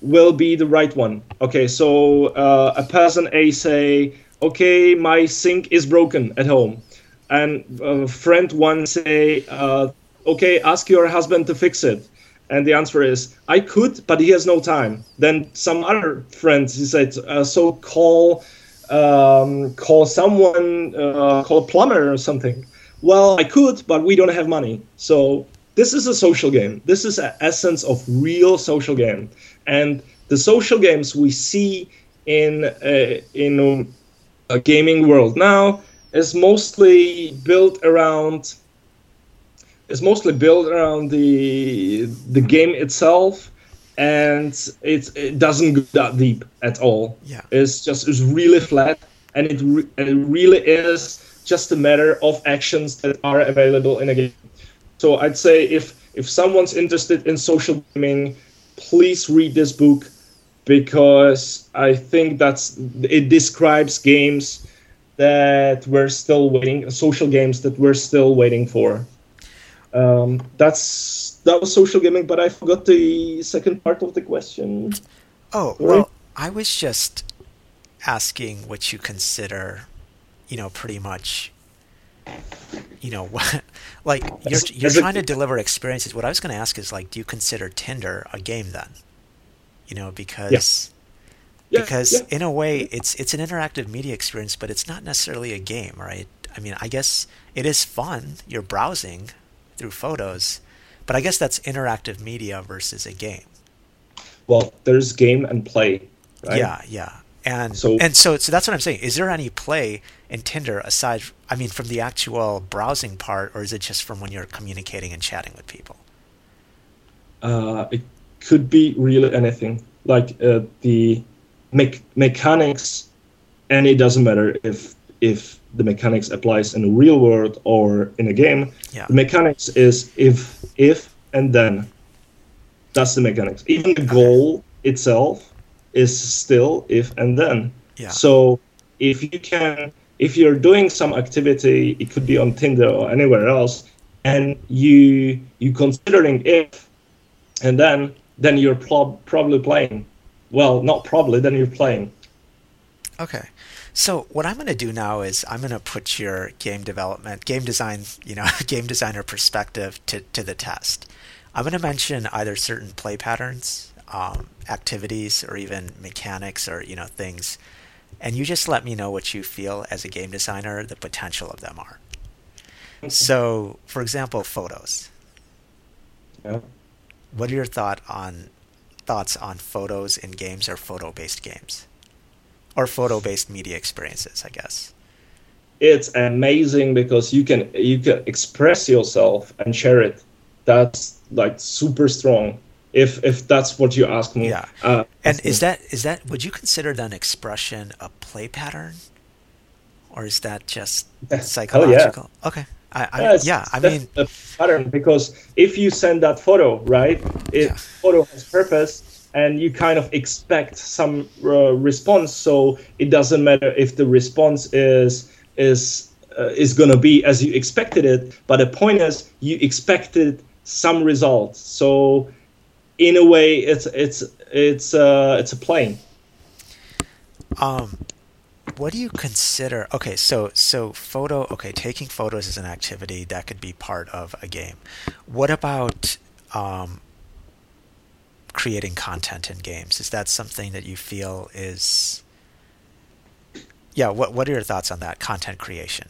will be the right one. Okay so uh, a person a say okay my sink is broken at home. And friend one say uh, okay, ask your husband to fix it. And the answer is, I could, but he has no time. Then some other friends, he said, uh, so call, um, call someone, uh, call a plumber or something. Well, I could, but we don't have money. So this is a social game. This is an essence of real social game. And the social games we see in uh, in a gaming world now is mostly built around is mostly built around the the game itself and it, it doesn't go that deep at all. Yeah. It's just it's really flat and it, re- and it really is just a matter of actions that are available in a game. So i'd say if if someone's interested in social gaming please read this book because i think that's it describes games that we're still waiting social games that we're still waiting for um, that's that was social gaming, but I forgot the second part of the question. Oh well, I was just asking what you consider, you know, pretty much, you know, (laughs) what, like you're As- you're as a- trying to deliver experiences. What I was going to ask is like, do you consider Tinder a game then? You know, because Yeah, because yeah. in a way it's it's an interactive media experience, but it's not necessarily a game, right? I mean, I guess it is fun. You're browsing through photos, but I guess that's interactive media versus a game. Well, there's game and play, right? Yeah, yeah. And So- and so so that's what I'm saying. Is there any play in Tinder aside I mean from the actual browsing part or is it just from when you're communicating and chatting with people? Uh, it could be really anything, like uh, the me- mechanics, and it doesn't matter if if the mechanics applies in the real world or in a game. Yeah. The mechanics is if if and then. That's the mechanics. Even the goal itself is still if and then. Yeah. So if you can, if you're doing some activity, it could be on Tinder or anywhere else, and you you considering if, and then then you're prob probably playing. Well, not probably. Then you're playing. Okay. So what I'm going to do now is I'm going to put your game development, game design, you know, (laughs) game designer perspective to, to the test. I'm going to mention either certain play patterns, um, activities, or even mechanics, or you know things, and you just let me know what you feel as a game designer the potential of them are. So, for example, photos. Yeah. What are your thought on thoughts on photos in games or photo-based games, or photo-based media experiences? I guess it's amazing because you can you can express yourself and share it. That's like super strong. If if that's what you ask me. Yeah. Uh, and is that is that would you consider that expression a play pattern, or is that just psychological? Yeah. Okay. I, I, yeah, yeah I mean a pattern because if you send that photo, right, it yeah. photo has purpose, and you kind of expect some uh, response. So it doesn't matter if the response is is uh, is going to be as you expected it, but the point is you expected some result. So in a way, it's it's it's uh, it's a plane. Um, what do you consider okay so so photo okay taking photos is an activity that could be part of a game what about um, creating content in games? Is that something that you feel is yeah what what are your thoughts on that content creation?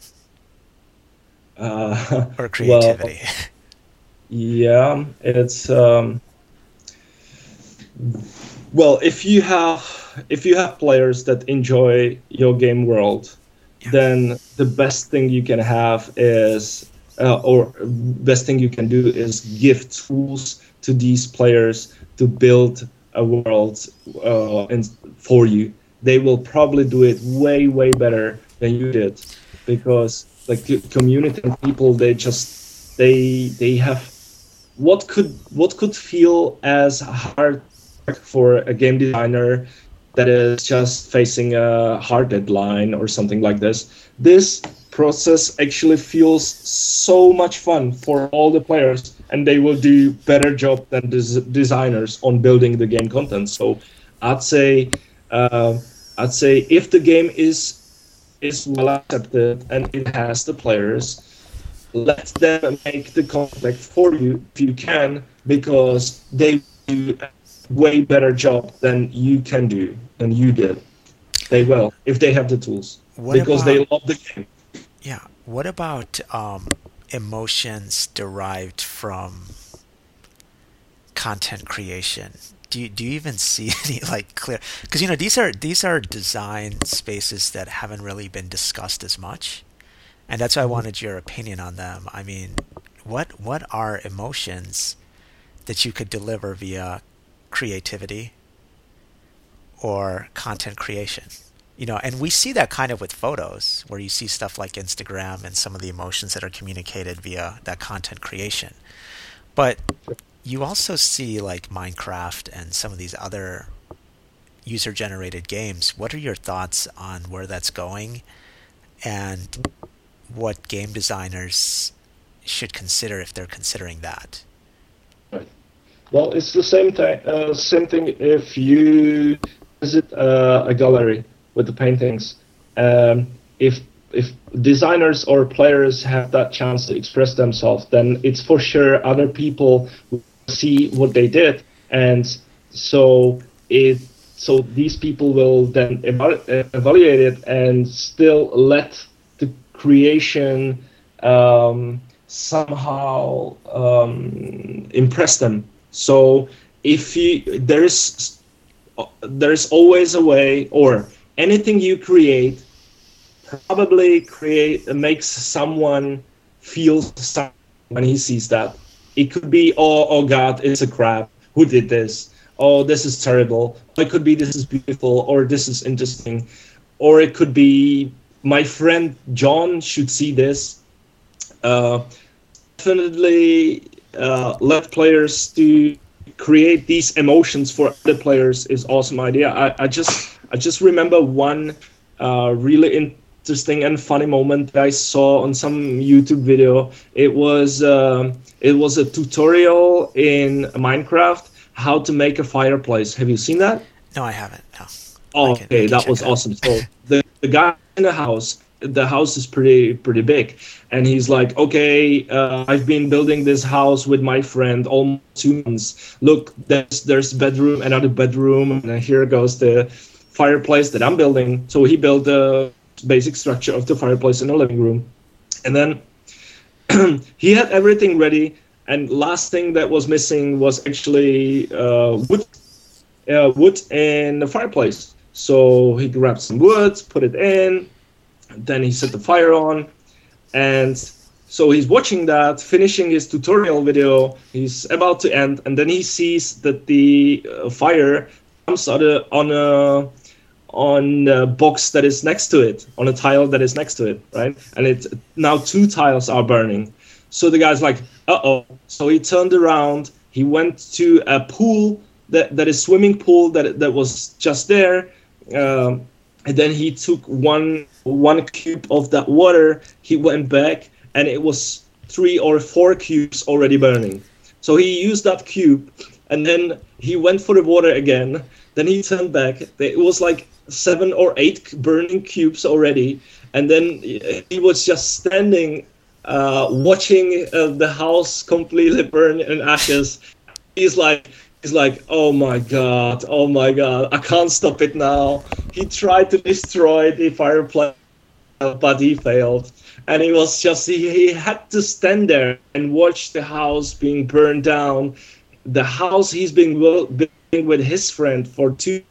Uh, (laughs) or creativity? well, (laughs) yeah it's um, well if you have if you have players that enjoy your game world, yeah. then the best thing you can have is, uh, or best thing you can do is give tools to these players to build a world uh, and for you. They will probably do it way way better than you did, because like community and people they just they they have what could what could feel as hard for a game designer that is just facing a hard deadline or something like this. This process actually feels so much fun for all the players, and they will do better job than des- designers on building the game content. So, I'd say, uh, I'd say if the game is is well accepted and it has the players, let them make the content for you if you can, because they do a way better job than you can do than you did. They will if they have the tools what because about, they love the game. Yeah. What about um, emotions derived from content creation? Do you, do you even (laughs) see any like clear? Because you know these are these are design spaces that haven't really been discussed as much, and that's why I mm-hmm. wanted your opinion on them. I mean, what what are emotions that you could deliver via creativity or content creation. You know, and we see that kind of with photos, where you see stuff like Instagram and some of the emotions that are communicated via that content creation. But you also see like Minecraft and some of these other user generated games. What are your thoughts on where that's going and what game designers should consider if they're considering that? Well, it's the same thing. Uh, same thing if you visit uh, a gallery with the paintings. Um, if if designers or players have that chance to express themselves, then it's for sure other people will see what they did, and so it so these people will then evaluate it and still let the creation um, somehow um, impress them so if you there's there's always a way, or anything you create probably create makes someone feel something when he sees that. It could be oh oh God, it's a crap. Who did this? Oh, this is terrible. It could be this is beautiful, or this is interesting, or it could be my friend John should see this. Uh, definitely uh, let players to create these emotions for other players is awesome idea. I, I just I just remember one uh, really interesting and funny moment that I saw on some YouTube video. It was uh, it was a tutorial in Minecraft how to make a fireplace. Have you seen that? No, I haven't. No. Oh, okay, that was awesome. So the, the guy in the house the house is pretty pretty big and he's like okay uh, i've been building this house with my friend almost two months look there's there's bedroom another bedroom and here goes the fireplace that i'm building. So he built the basic structure of the fireplace in the living room. And then (clears throat) he had everything ready, and last thing that was missing was actually uh, wood, uh, wood in the fireplace. So he grabbed some wood, put it in, then he set the fire on, and so he's watching that, finishing his tutorial video. He's about to end, and then he sees that the uh, fire comes on a on a on a box that is next to it, on a tile that is next to it, right? And it now two tiles are burning. So the guy's like, "Uh oh!" So he turned around. He went to a pool that that is swimming pool that that was just there. Um, and then he took one one cube of that water. He went back and it was three or four cubes already burning. So he used that cube, and then he went for the water again. Then he turned back. It was like seven or eight burning cubes already, and then he was just standing, uh, watching uh, the house completely burn in ashes. He's like, he's like, oh my god, oh my god, I can't stop it now. He tried to destroy the fireplace, but he failed and he was just he, he had to stand there and watch the house being burned down the house he's been building with his friend for two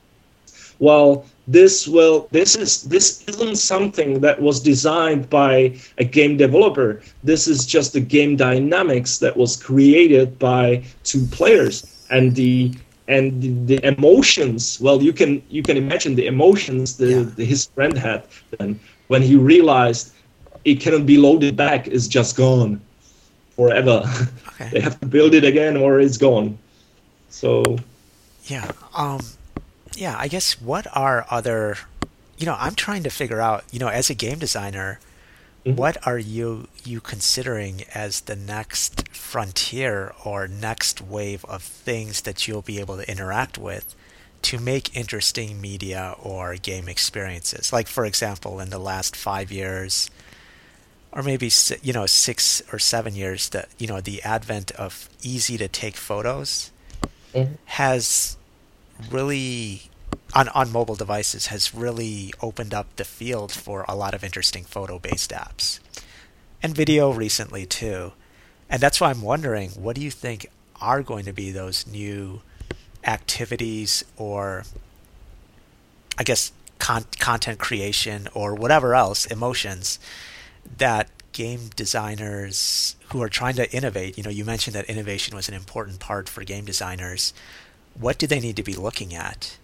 well this will this is this isn't something that was designed by a game developer this is just the game dynamics that was created by two players and the and the, the emotions well you can you can imagine the emotions the, yeah. his friend had then when he realized it cannot be loaded back. It's just gone forever. (laughs) Okay. they have to build it again, or it's gone. So. Yeah. Um. Yeah. I guess what are other? You know, I'm trying to figure out. You know, as a game designer, mm-hmm. what are you you considering as the next frontier or next wave of things that you'll be able to interact with? to make interesting media or game experiences. Like, for example, in the last five years, or maybe you know six or seven years that you know the advent of easy to take photos mm-hmm. has really on on mobile devices has really opened up the field for a lot of interesting photo based apps and video recently too and that's why I'm wondering what do you think are going to be those new activities or I guess con- content creation or whatever else emotions that game designers who are trying to innovate, you know, you mentioned that innovation was an important part for game designers. What do they need to be looking at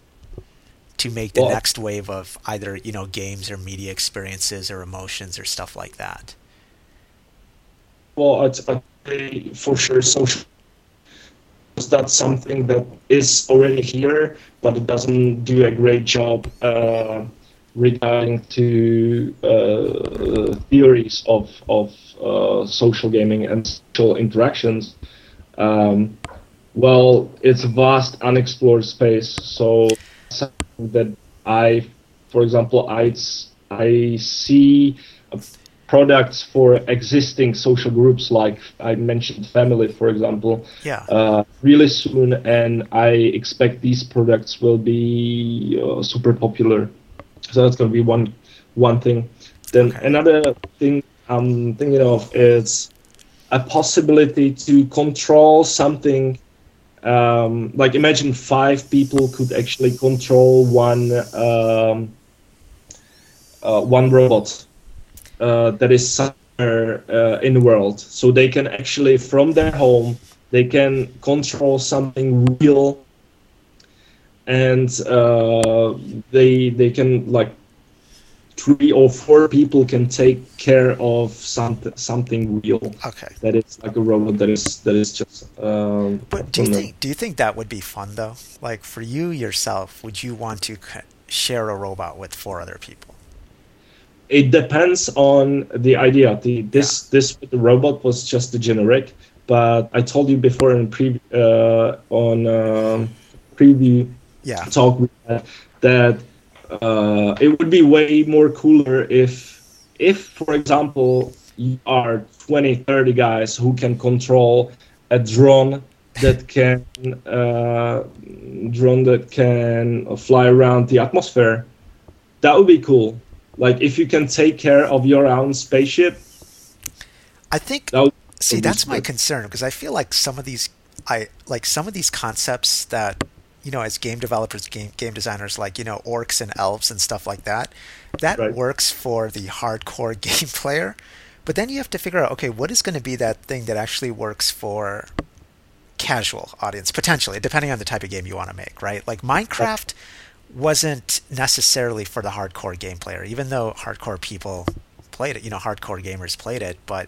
to make the well, next wave of either, you know, games or media experiences or emotions or stuff like that? Well, I'd, I'd say for sure social that's something that is already here, but it doesn't do a great job uh, regarding to uh, theories of of uh, social gaming and social interactions. Um, well, it's a vast unexplored space. So that I, for example, I I see products for existing social groups like I mentioned family for example yeah uh, really soon and I expect these products will be uh, super popular so that's going to be one one thing. Then okay. another thing I'm thinking of is a possibility to control something. Um, like imagine five people could actually control one um, uh, one robot uh, that is somewhere uh, in the world. So they can actually from their home they can control something real and uh, they they can like three or four people can take care of something something real. Okay. That is like a robot that is that is just. Um, but do you think do you think that would be fun though? Like for you yourself, would you want to share a robot with four other people? It depends on the idea. The this yeah. this robot was just a generic, but I told you before in pre uh, on um, preview yeah. talk that uh, it would be way more cooler if if for example you are 20 30 guys who can control a drone that (laughs) can uh, drone that can fly around the atmosphere. That would be cool. Like if you can take care of your own spaceship i think that See, that's my concern because I feel like some of these, I like some of these concepts that, you know, as game developers, game game designers, like you know, orcs and elves and stuff like that, that right. works for the hardcore (laughs) game player. But then you have to figure out, okay, what is going to be that thing that actually works for casual audience potentially, depending on the type of game you want to make, right? Like Minecraft wasn't necessarily for the hardcore game player, even though hardcore people played it, you know, hardcore gamers played it, but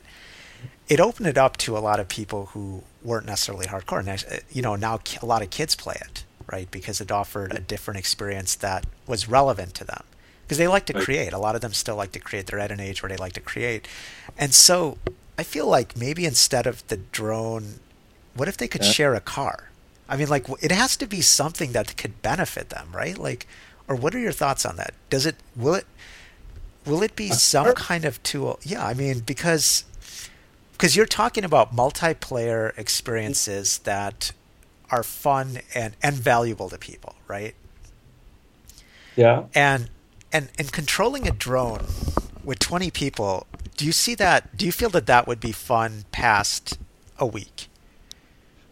it opened it up to a lot of people who weren't necessarily hardcore. And, you know, now a lot of kids play it, right? Because it offered a different experience that was relevant to them. Because they like to create. A lot of them still like to create. They're at an age where they like to create. And so I feel like maybe instead of the drone, what if they could yeah. share a car? I mean, like, it has to be something that could benefit them, right? Like, or what are your thoughts on that? Does it, will it, will it be uh, some kind of tool? Yeah, I mean, because because you're talking about multiplayer experiences that are fun and, and valuable to people, right? Yeah. And and and controlling a drone with 20 people, do you see that? Do you feel that that would be fun past a week?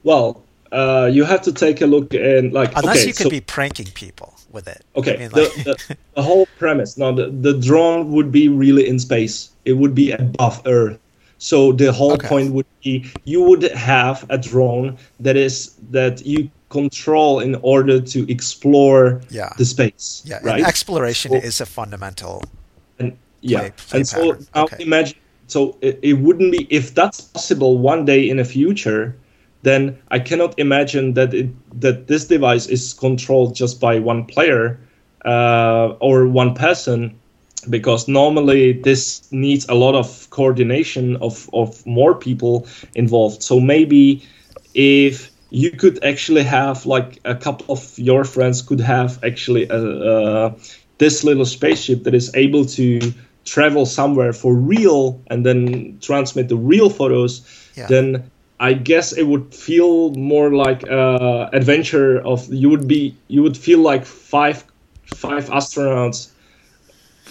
Well, uh, you have to take a look and like unless okay, you could so, be pranking people with it. Okay, I mean, like... the, the, (laughs) the, whole premise. Now, the, the drone would be really in space. It would be above Earth. So the whole okay. point would be you would have a drone that is that you control in order to explore yeah. the space. Yeah, right. exploration so, is a fundamental. And yeah, play, play and so now okay. imagine. So it, it wouldn't be if that's possible one day in the future then I cannot imagine that it, that this device is controlled just by one player uh, or one person, because normally this needs a lot of coordination of, of more people involved. So maybe if you could actually have like a couple of your friends could have actually a, a, this little spaceship that is able to travel somewhere for real and then transmit the real photos, yeah. then I guess it would feel more like uh, adventure of you would be you would feel like five five astronauts,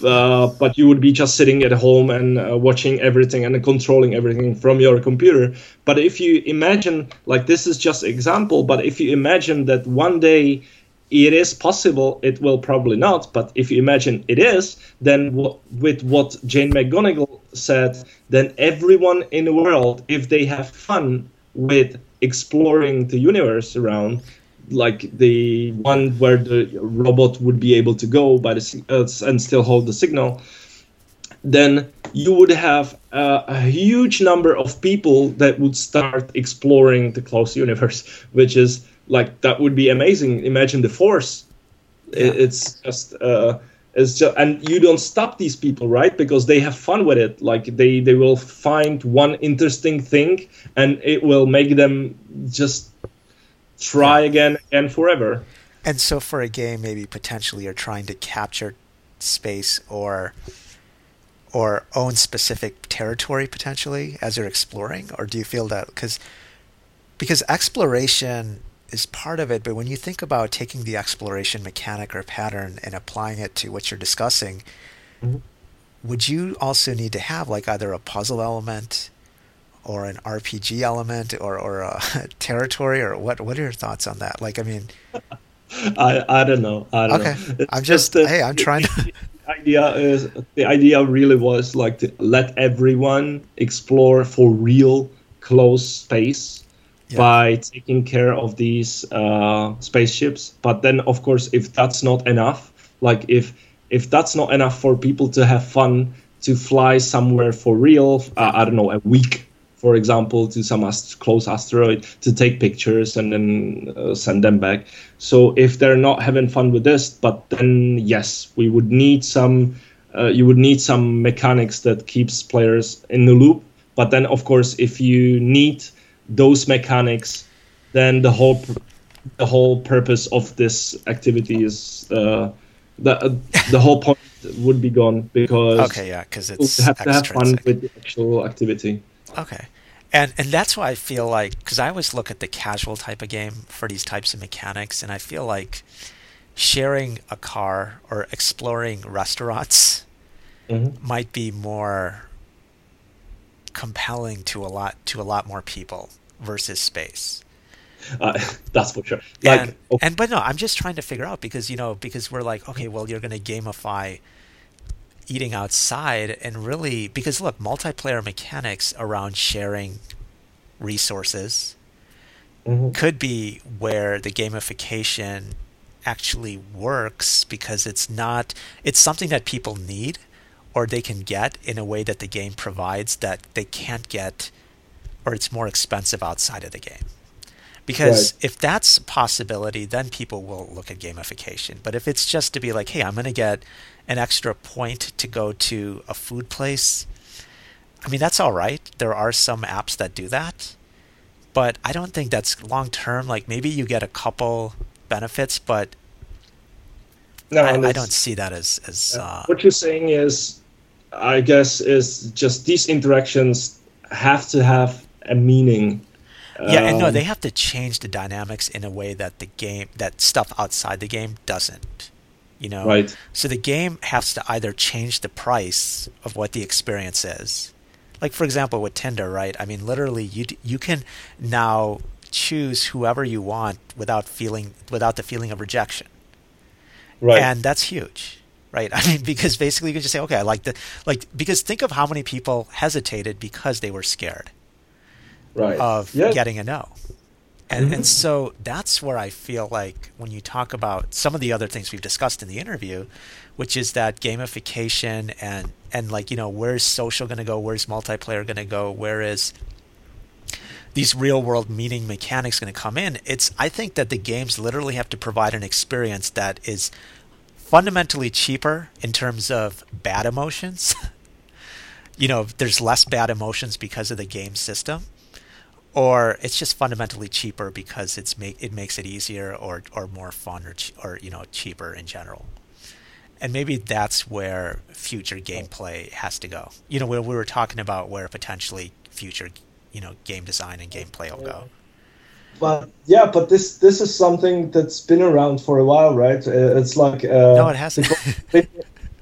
uh, but you would be just sitting at home and uh, watching everything and controlling everything from your computer. But if you imagine like this is just example, but if you imagine that one day it is possible, it will probably not. But if you imagine it is, then w- with what Jane McGonigal said, then everyone in the world, if they have fun with exploring the universe around, like the one where the robot would be able to go by the uh, and still hold the signal, then you would have uh, a huge number of people that would start exploring the closed universe, (laughs) which is like that would be amazing. Imagine the Force. Yeah. It's just. Uh, it's just, and you don't stop these people, right? Because they have fun with it. Like they they will find one interesting thing, and it will make them just try again and forever. And so, for a game, maybe potentially you're trying to capture space or or own specific territory potentially as you're exploring, or do you feel that because because exploration is part of it. But when you think about taking the exploration mechanic or pattern and applying it to what you're discussing, mm-hmm. would you also need to have like either a puzzle element or an RPG element or, or a (laughs) territory or what? What are your thoughts on that? Like, I mean, (laughs) I I don't know. I don't okay. know. I'm just, just hey, I'm trying to. (laughs) idea is the idea really was like to let everyone explore for real close space yeah. by taking care of these uh, spaceships. But then, of course, if that's not enough, like if if that's not enough for people to have fun to fly somewhere for real, uh, I don't know, a week, for example, to some ast- close asteroid to take pictures and then uh, send them back. So if they're not having fun with this, but then yes, we would need some. Uh, you would need some mechanics that keeps players in the loop. But then, of course, if you need those mechanics, then the whole the whole purpose of this activity is uh, the uh, the whole point would be gone because okay, yeah, because it's have to have fun with the actual activity. Okay, and and that's why I feel like because I always look at the casual type of game for these types of mechanics, and I feel like sharing a car or exploring restaurants mm-hmm. might be more compelling to a lot to a lot more people versus space. Uh, (laughs) that's for sure. Like, and, okay. and but no, I'm just trying to figure out because you know because we're like okay, well you're going to gamify eating outside and really because look, multiplayer mechanics around sharing resources mm-hmm. could be where the gamification actually works because it's not it's something that people need or they can get in a way that the game provides that they can't get or it's more expensive outside of the game. Because right. if that's a possibility, then people will look at gamification. But if it's just to be like, hey, I'm going to get an extra point to go to a food place, I mean, that's all right. There are some apps that do that. But I don't think that's long term. Like maybe you get a couple benefits, but no, I, I don't see that as as. Uh, what you're saying is, I guess, is just these interactions have to have a meaning. Yeah, um, and no, um, they have to change the dynamics in a way that the game, that stuff outside the game doesn't. You know, right? So the game has to either change the price of what the experience is, like for example with Tinder, right? I mean, literally, you you can now choose whoever you want without feeling without the feeling of rejection, right? And that's huge right? (laughs) I mean, because basically you can just say, okay, I like the like because think of how many people hesitated because they were scared right. of getting a no. And, mm-hmm. and so that's where I feel like when you talk about some of the other things we've discussed in the interview, which is that gamification and and like you know where's social going to go, where's multiplayer going to go, where is these real world meaning mechanics going to come in? It's I think that the games literally have to provide an experience that is fundamentally cheaper in terms of bad emotions. (laughs) you know, there's less bad emotions because of the game system or it's just fundamentally cheaper because it's make it makes it easier or or more fun or or you know cheaper in general. And maybe that's where future gameplay has to go. You know, where we were talking about where potentially future, you know, game design and gameplay will go. But yeah, but this this is something that's been around for a while, right? Uh, it's like uh, no, it hasn't.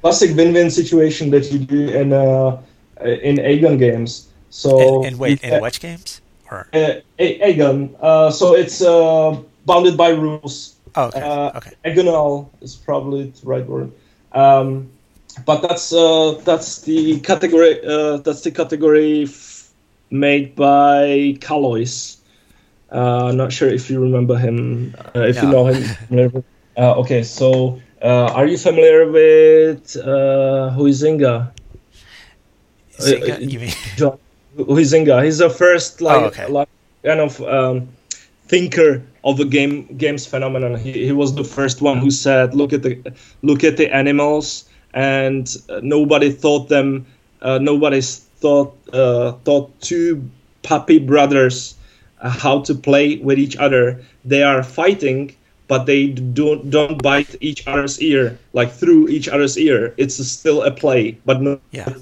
classic win-win situation that you do in uh, in Agon games. So in, in wait, in which games? Or? Uh, Agon. Uh, so it's uh, bounded by rules. Oh, okay. Uh, okay. Agonal is probably the right word. Um, but that's uh, that's the category. Uh, that's the category f- made by Caillois. Uh, not sure if you remember him. Uh, if no. you know him. (laughs) uh, okay, so uh, are you familiar with uh, Huizinga? Zinga, you mean? John, Huizinga. He's the first like, oh, okay. like kind of um, thinker of the game games phenomenon. He, he was the first one who said, "Look at the look at the animals," and uh, nobody thought them. Uh, nobody thought uh, thought two puppy brothers uh, how to play with each other. They are fighting, but they don't don't bite each other's ear like through each other's ear. It's still a play, but no. Yeah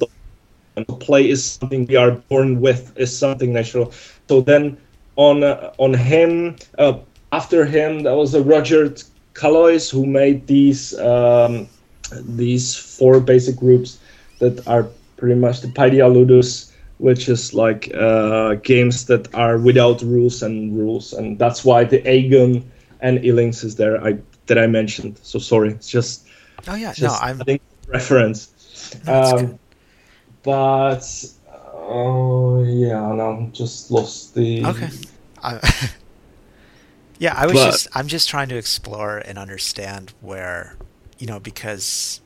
play is something we are born with is something natural. So then on uh, on him uh, after him there was a roger Caillois who made these um, these four basic groups that are pretty much the Paideia Ludus which is like uh, games that are without rules and rules. And that's why the Agon and Ilinx is there I that I mentioned. So sorry it's just oh yeah just no I'm reference. No, um, but oh yeah, and I'm just lost the. Okay. I, (laughs) yeah, I was but, just I'm just trying to explore and understand where you know because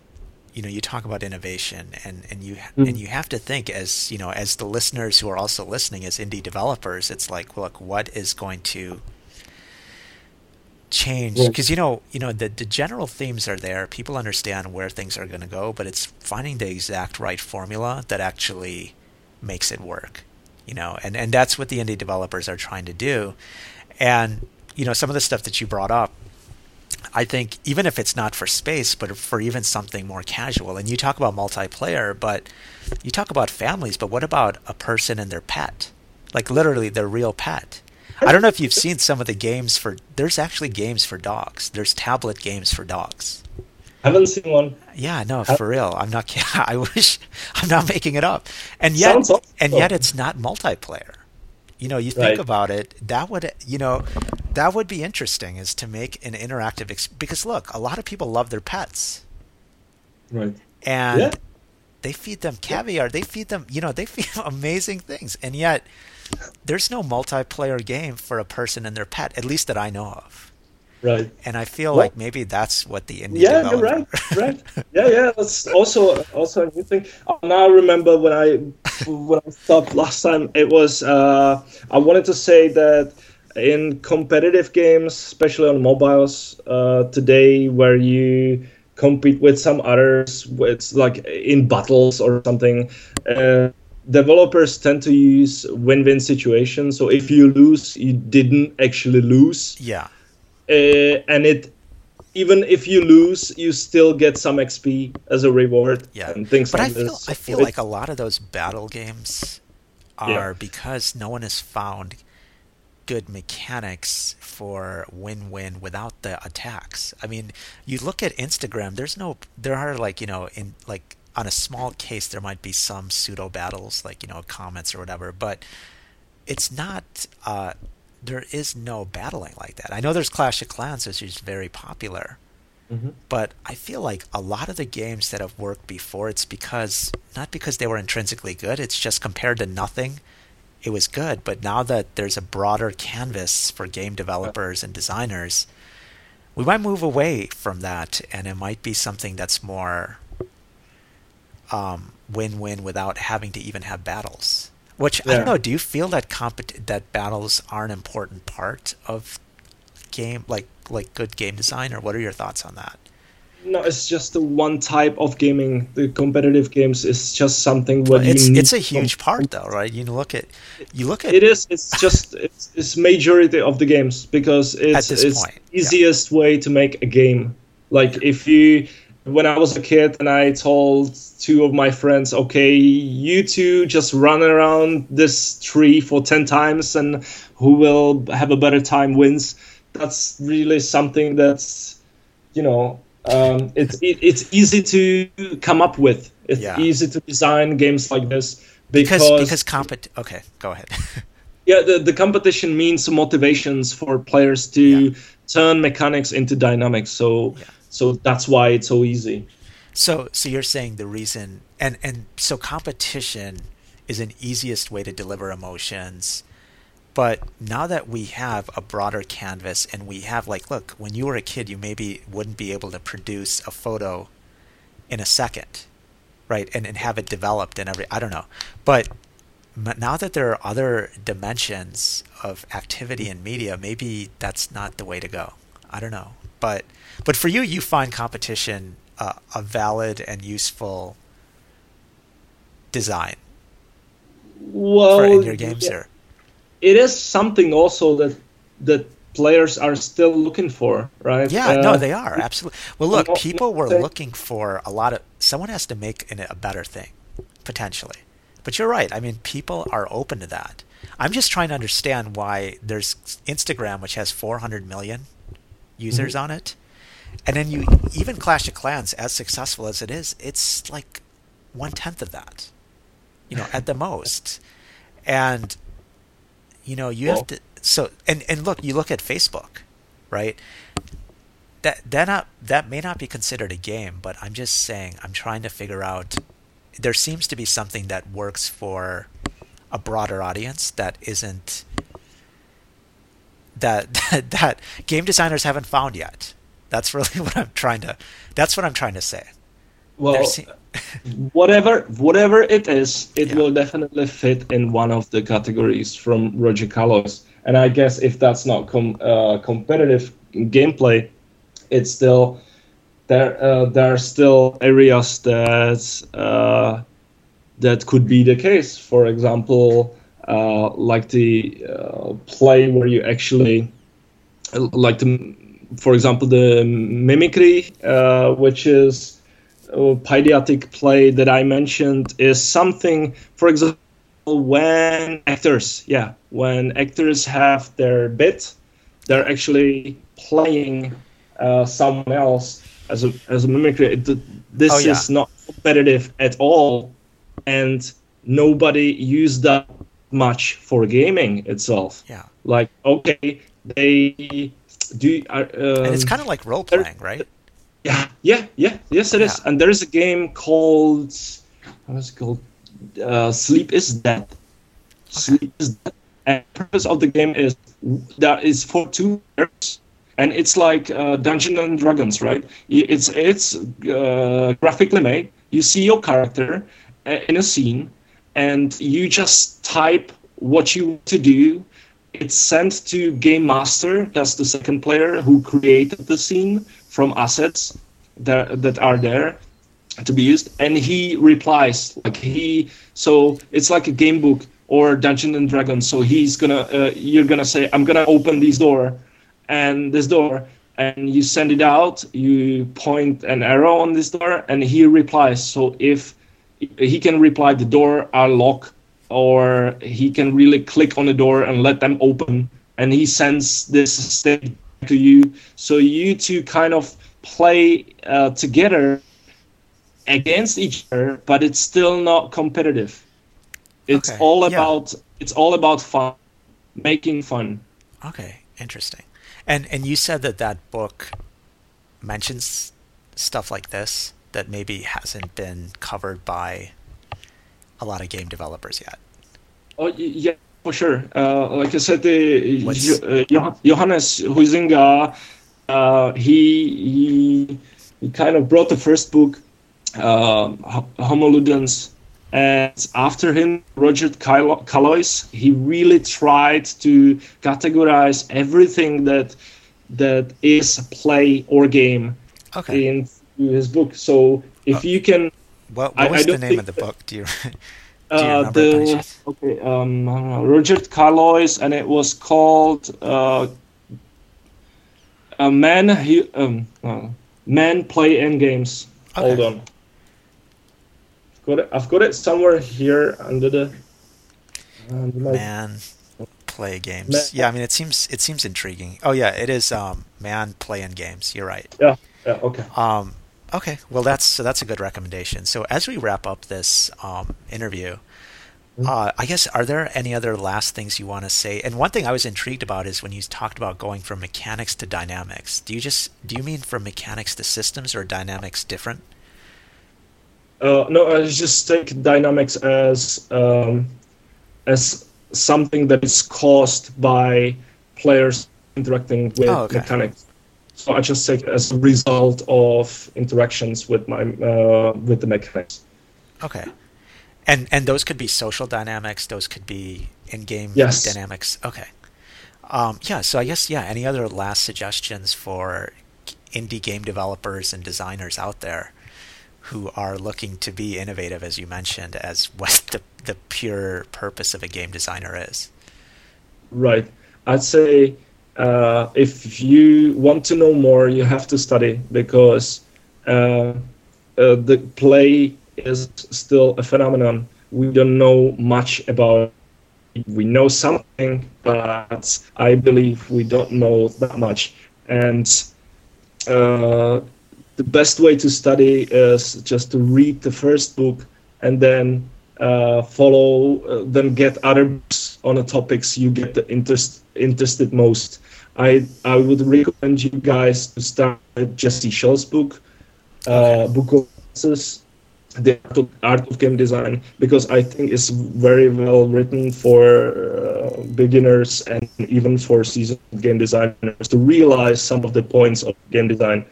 you know you talk about innovation and and you mm. and you have to think as you know as the listeners who are also listening as indie developers it's like look what is going to change. Because you know you know the, the general themes are there. People understand where things are going to go but it's finding the exact right formula that actually makes it work you know? And and that's what the indie developers are trying to do. And you know some of the stuff that you brought up I think even if it's not for space, but for even something more casual, and you talk about multiplayer, but you talk about families, but what about a person and their pet? Like literally their real pet. I don't know if you've seen some of the games for. There's actually games for dogs. There's tablet games for dogs. Haven't seen one. Yeah, no, for real. I'm not. (laughs) I wish I'm not making it up. And yet, awesome. and yet, it's not multiplayer. You know, you think right. about it. That would, you know, that would be interesting. Is to make an interactive ex- because look, a lot of people love their pets. Right. And yeah. they feed them caviar. They feed them. You know, they feed (laughs) them amazing things. And yet, there's no multiplayer game for a person and their pet, at least that I know of. Right. And I feel well, like maybe that's what the indie Yeah, you're right. (laughs) Right. yeah, yeah. That's also also a new thing. I now remember when I when I stopped last time. It was uh, I wanted to say that in competitive games, especially on mobiles uh, today, where you compete with some others, it's like in battles or something. Uh, developers tend to use win-win situations. So if you lose, you didn't actually lose. Yeah uh, and it even if you lose, you still get some XP as a reward. Yeah, and things but like I feel this. I feel like a lot of those battle games are yeah. because no one has found good mechanics for win-win without the attacks. I mean, you look at Instagram. There's no. There are like you know in like on a small case there might be some pseudo battles like you know comments or whatever, but it's not. Uh, there is no battling like that. I know there's Clash of Clans, which is very popular, mm-hmm. but I feel like a lot of the games that have worked before, it's because not because they were intrinsically good. It's just compared to nothing, it was good. But now that there's a broader canvas for game developers and designers, we might move away from that, and it might be something that's more um, win-win without having to even have battles. Which yeah. I don't know. Do you feel that compet- that battles are an important part of game, like like good game design, or what are your thoughts on that? No, it's just the one type of gaming. The competitive games is just something where it's it's a huge part, though, right? You look at you look at it is. It's just it's, it's majority of the games because it's it's point, easiest yeah. way to make a game. Like if you when I was a kid and I told two of my friends, okay, you two just run around this tree for 10 times and who will have a better time wins. That's really something that's, you know, um, it's it, it's easy to come up with. It's yeah. easy to design games like this because because, because compet. Okay, go ahead. (laughs) yeah, the, the competition means motivations for players to yeah. turn mechanics into dynamics. So yeah so that's why it's so easy. So so you're saying the reason and and so competition is an easiest way to deliver emotions. But now that we have a broader canvas and we have like look, when you were a kid you maybe wouldn't be able to produce a photo in a second. Right? And and have it developed and every I don't know. But now that there are other dimensions of activity in media, maybe that's not the way to go. I don't know. But but for you, you find competition uh, a valid and useful design. Well, for, in your games, yeah. It is something also that that players are still looking for, right? Yeah, uh, no, they are absolutely. Well, look, people were looking for a lot of. Someone has to make a better thing, potentially. But you're right. I mean, people are open to that. I'm just trying to understand why there's Instagram, which has 400 million users mm-hmm. on it, and then you even Clash of Clans, as successful as it is, it's like one tenth of that, you know, at the (laughs) most. And you know, you have to. So and and look, you look at Facebook, right? That that not that may not be considered a game, but I'm just saying I'm trying to figure out. There seems to be something that works for a broader audience that isn't that that, (laughs) that game designers haven't found yet that's really (laughs) what I'm trying to. That's what I'm trying to say. Well, (laughs) whatever whatever it is, it yeah. will definitely fit in one of the categories from Roger Caillois. And I guess if that's not com- uh, competitive gameplay, it's still there. Uh, there are still areas that uh, that could be the case. For example, uh, like the uh, play where you actually like the for example, the mimicry, uh, which is a paidetic play that I mentioned, is something, for example, when actors, yeah, when actors have their bit, they're actually playing uh, someone else. as a as a mimicry. This oh, yeah. is not competitive at all, and nobody used that much for gaming itself. Yeah. Like okay, they do. Uh, um, and it's kind of like role playing, right? Yeah, yeah, yeah. Yes, it yeah. is. And there is a game called what's it called? Uh, Sleep is Dead. Okay. Sleep is Dead. And the purpose of the game is that is for two players, and it's like uh, Dungeons and Dragons, right? It's it's uh, graphically made. You see your character uh, in a scene, and you just type what you want to do. It's sent to Game Master, that's the second player who created the scene from assets that that are there to be used, and he replies like he. So it's like a game book or Dungeons and Dragons. So he's gonna, uh, you're gonna say, I'm gonna open this door, and this door, and you send it out. You point an arrow on this door, and he replies. So if he can reply, the door are locked, or he can really click on the door and let them open, and he sends this state to you. So you two kind of play uh, together against each other, but it's still not competitive. It's okay. all about yeah. it's all about fun, making fun. Okay, interesting. And and you said that that book mentions stuff like this that maybe hasn't been covered by a lot of game developers yet. Oh yeah, for sure. Uh, like I said, the uh, Johannes Huizinga, uh, he, he he kind of brought the first book, uh, Homo Ludens, and after him, Roger Caillois, he really tried to categorize everything that that is play or game okay. in his book. So if uh, you can, what, what was I, I the name of the book? Do you? (laughs) do you uh, the, okay, um, Roger Caillois, and it was called uh, a man. He um, uh, men play in games. Okay. Hold on got it. I've got it somewhere here under the. man, play games. Man. Yeah, I mean it seems it seems intriguing. Oh yeah, it is. Um, man, playing games. You're right. Yeah. Yeah. Okay. Um, okay. Well, that's so that's a good recommendation. So as we wrap up this um, interview. Mm-hmm. Uh, I guess are there any other last things you want to say? And one thing I was intrigued about is when you talked about going from mechanics to dynamics. Do you just do you mean from mechanics to systems or dynamics different? Uh, no, I just take dynamics as um, as something that is caused by players interacting with oh, okay. mechanics. So I just take it as a result of interactions with my uh, with the mechanics. Okay, and and those could be social dynamics. Those could be in-game yes. dynamics. Okay. Um, yeah. So I guess yeah. Any other last suggestions for indie game developers and designers out there? who are looking to be innovative, as you mentioned, as (laughs) what the, the pure purpose of a game designer is. Right. I'd say uh, if you want to know more, you have to study because uh, uh, the play is still a phenomenon. We don't know much about it. We know something, but I believe we don't know that much. And uh, the best way to study is just to read the first book and then uh, follow, uh, then get other books on the topics you get the interest interested most. I I would recommend you guys to start with Jesse Schell's book, uh, book of the art of, art of, game design, because I think it's very well written for uh, beginners and even for seasoned game designers to realize some of the points of game design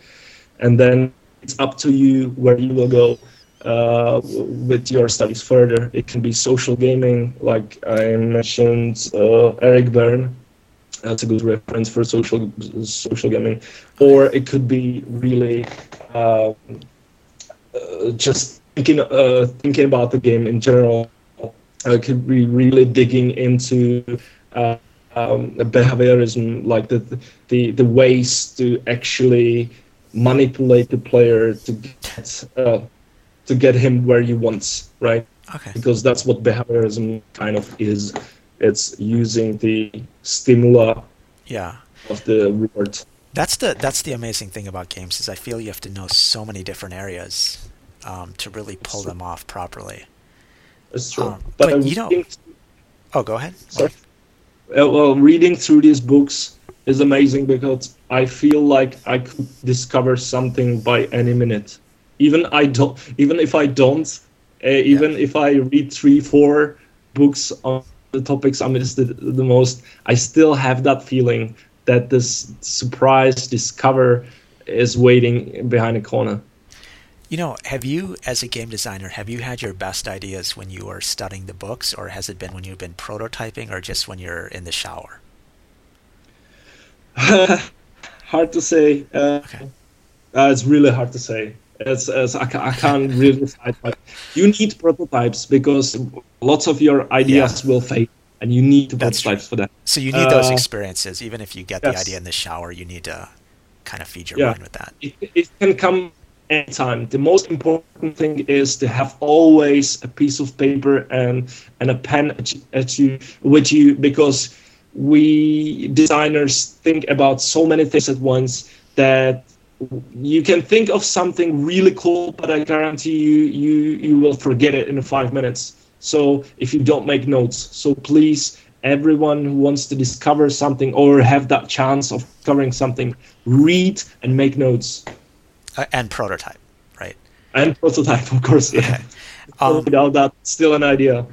and then it's up to you where you will go uh, with your studies further. It can be social gaming, like I mentioned, uh, Eric Berne. That's a good reference for social social gaming, or it could be really uh, uh just thinking uh, thinking about the game in general. it could be really digging into uh, um, behaviorism, like the the the ways to actually manipulate the player to get uh, to get him where he wants, right? Okay. Because that's what behaviorism kind of is. It's using the stimuli yeah. of the reward. That's the that's the amazing thing about games is I feel you have to know so many different areas um, to really pull them off properly. That's true. Um, but, but you know. Oh, go ahead. Sorry. Uh, well, reading through these books is amazing because I feel like I could discover something by any minute. Even I don't. Even if I don't. Uh, even yeah. if I read three, four books on the topics I'm interested the most, I still have that feeling that this surprise discover is waiting behind a corner. You know, have you, as a game designer, have you had your best ideas when you are studying the books, or has it been when you've been prototyping, or just when you're in the shower? (laughs) hard to say. Uh, okay. Uh, it's really hard to say. It's, it's I, I, can't really decide. But you need prototypes because lots of your ideas yeah. will fail, and you need That's prototypes true. for that. So you need those uh, experiences, even if you get yes. the idea in the shower. You need to kind of feed your yeah. mind with that. It, it can come anytime. The most important thing is to have always a piece of paper and and a pen at, at you with you because we designers think about so many things at once that you can think of something really cool, but I guarantee you you you will forget it in five minutes. So if you don't make notes, so please everyone who wants to discover something or have that chance of covering something, read and make notes. Uh, and prototype, right? And prototype, of course. Yeah. Okay. (laughs) Um, Without that, still an idea.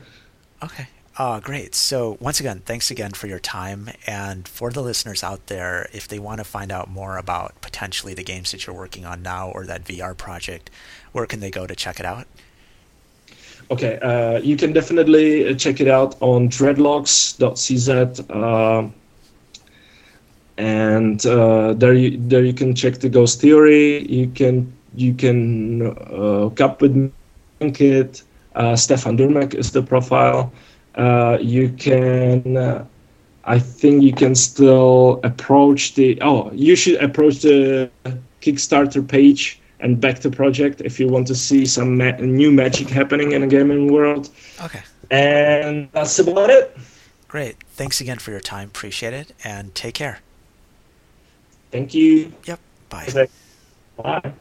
Okay. Uh, great. So once again, thanks again for your time. And for the listeners out there, if they want to find out more about potentially the games that you're working on now or that VR project, where can they go to check it out? Okay, uh, you can definitely check it out on dreadlocks.cz. Uh, and uh, there you there you can check the ghost theory. You can you can uh, hook up with Kit. Uh, Stefan Durmek is the profile. Uh, you can. Uh, I think you can still approach the. Oh, you should approach the Kickstarter page and back the project if you want to see some ma- new magic happening in the gaming world. Okay. And that's about it. Great. Thanks again for your time. Appreciate it. And take care. Thank you. Yep. Bye. Bye.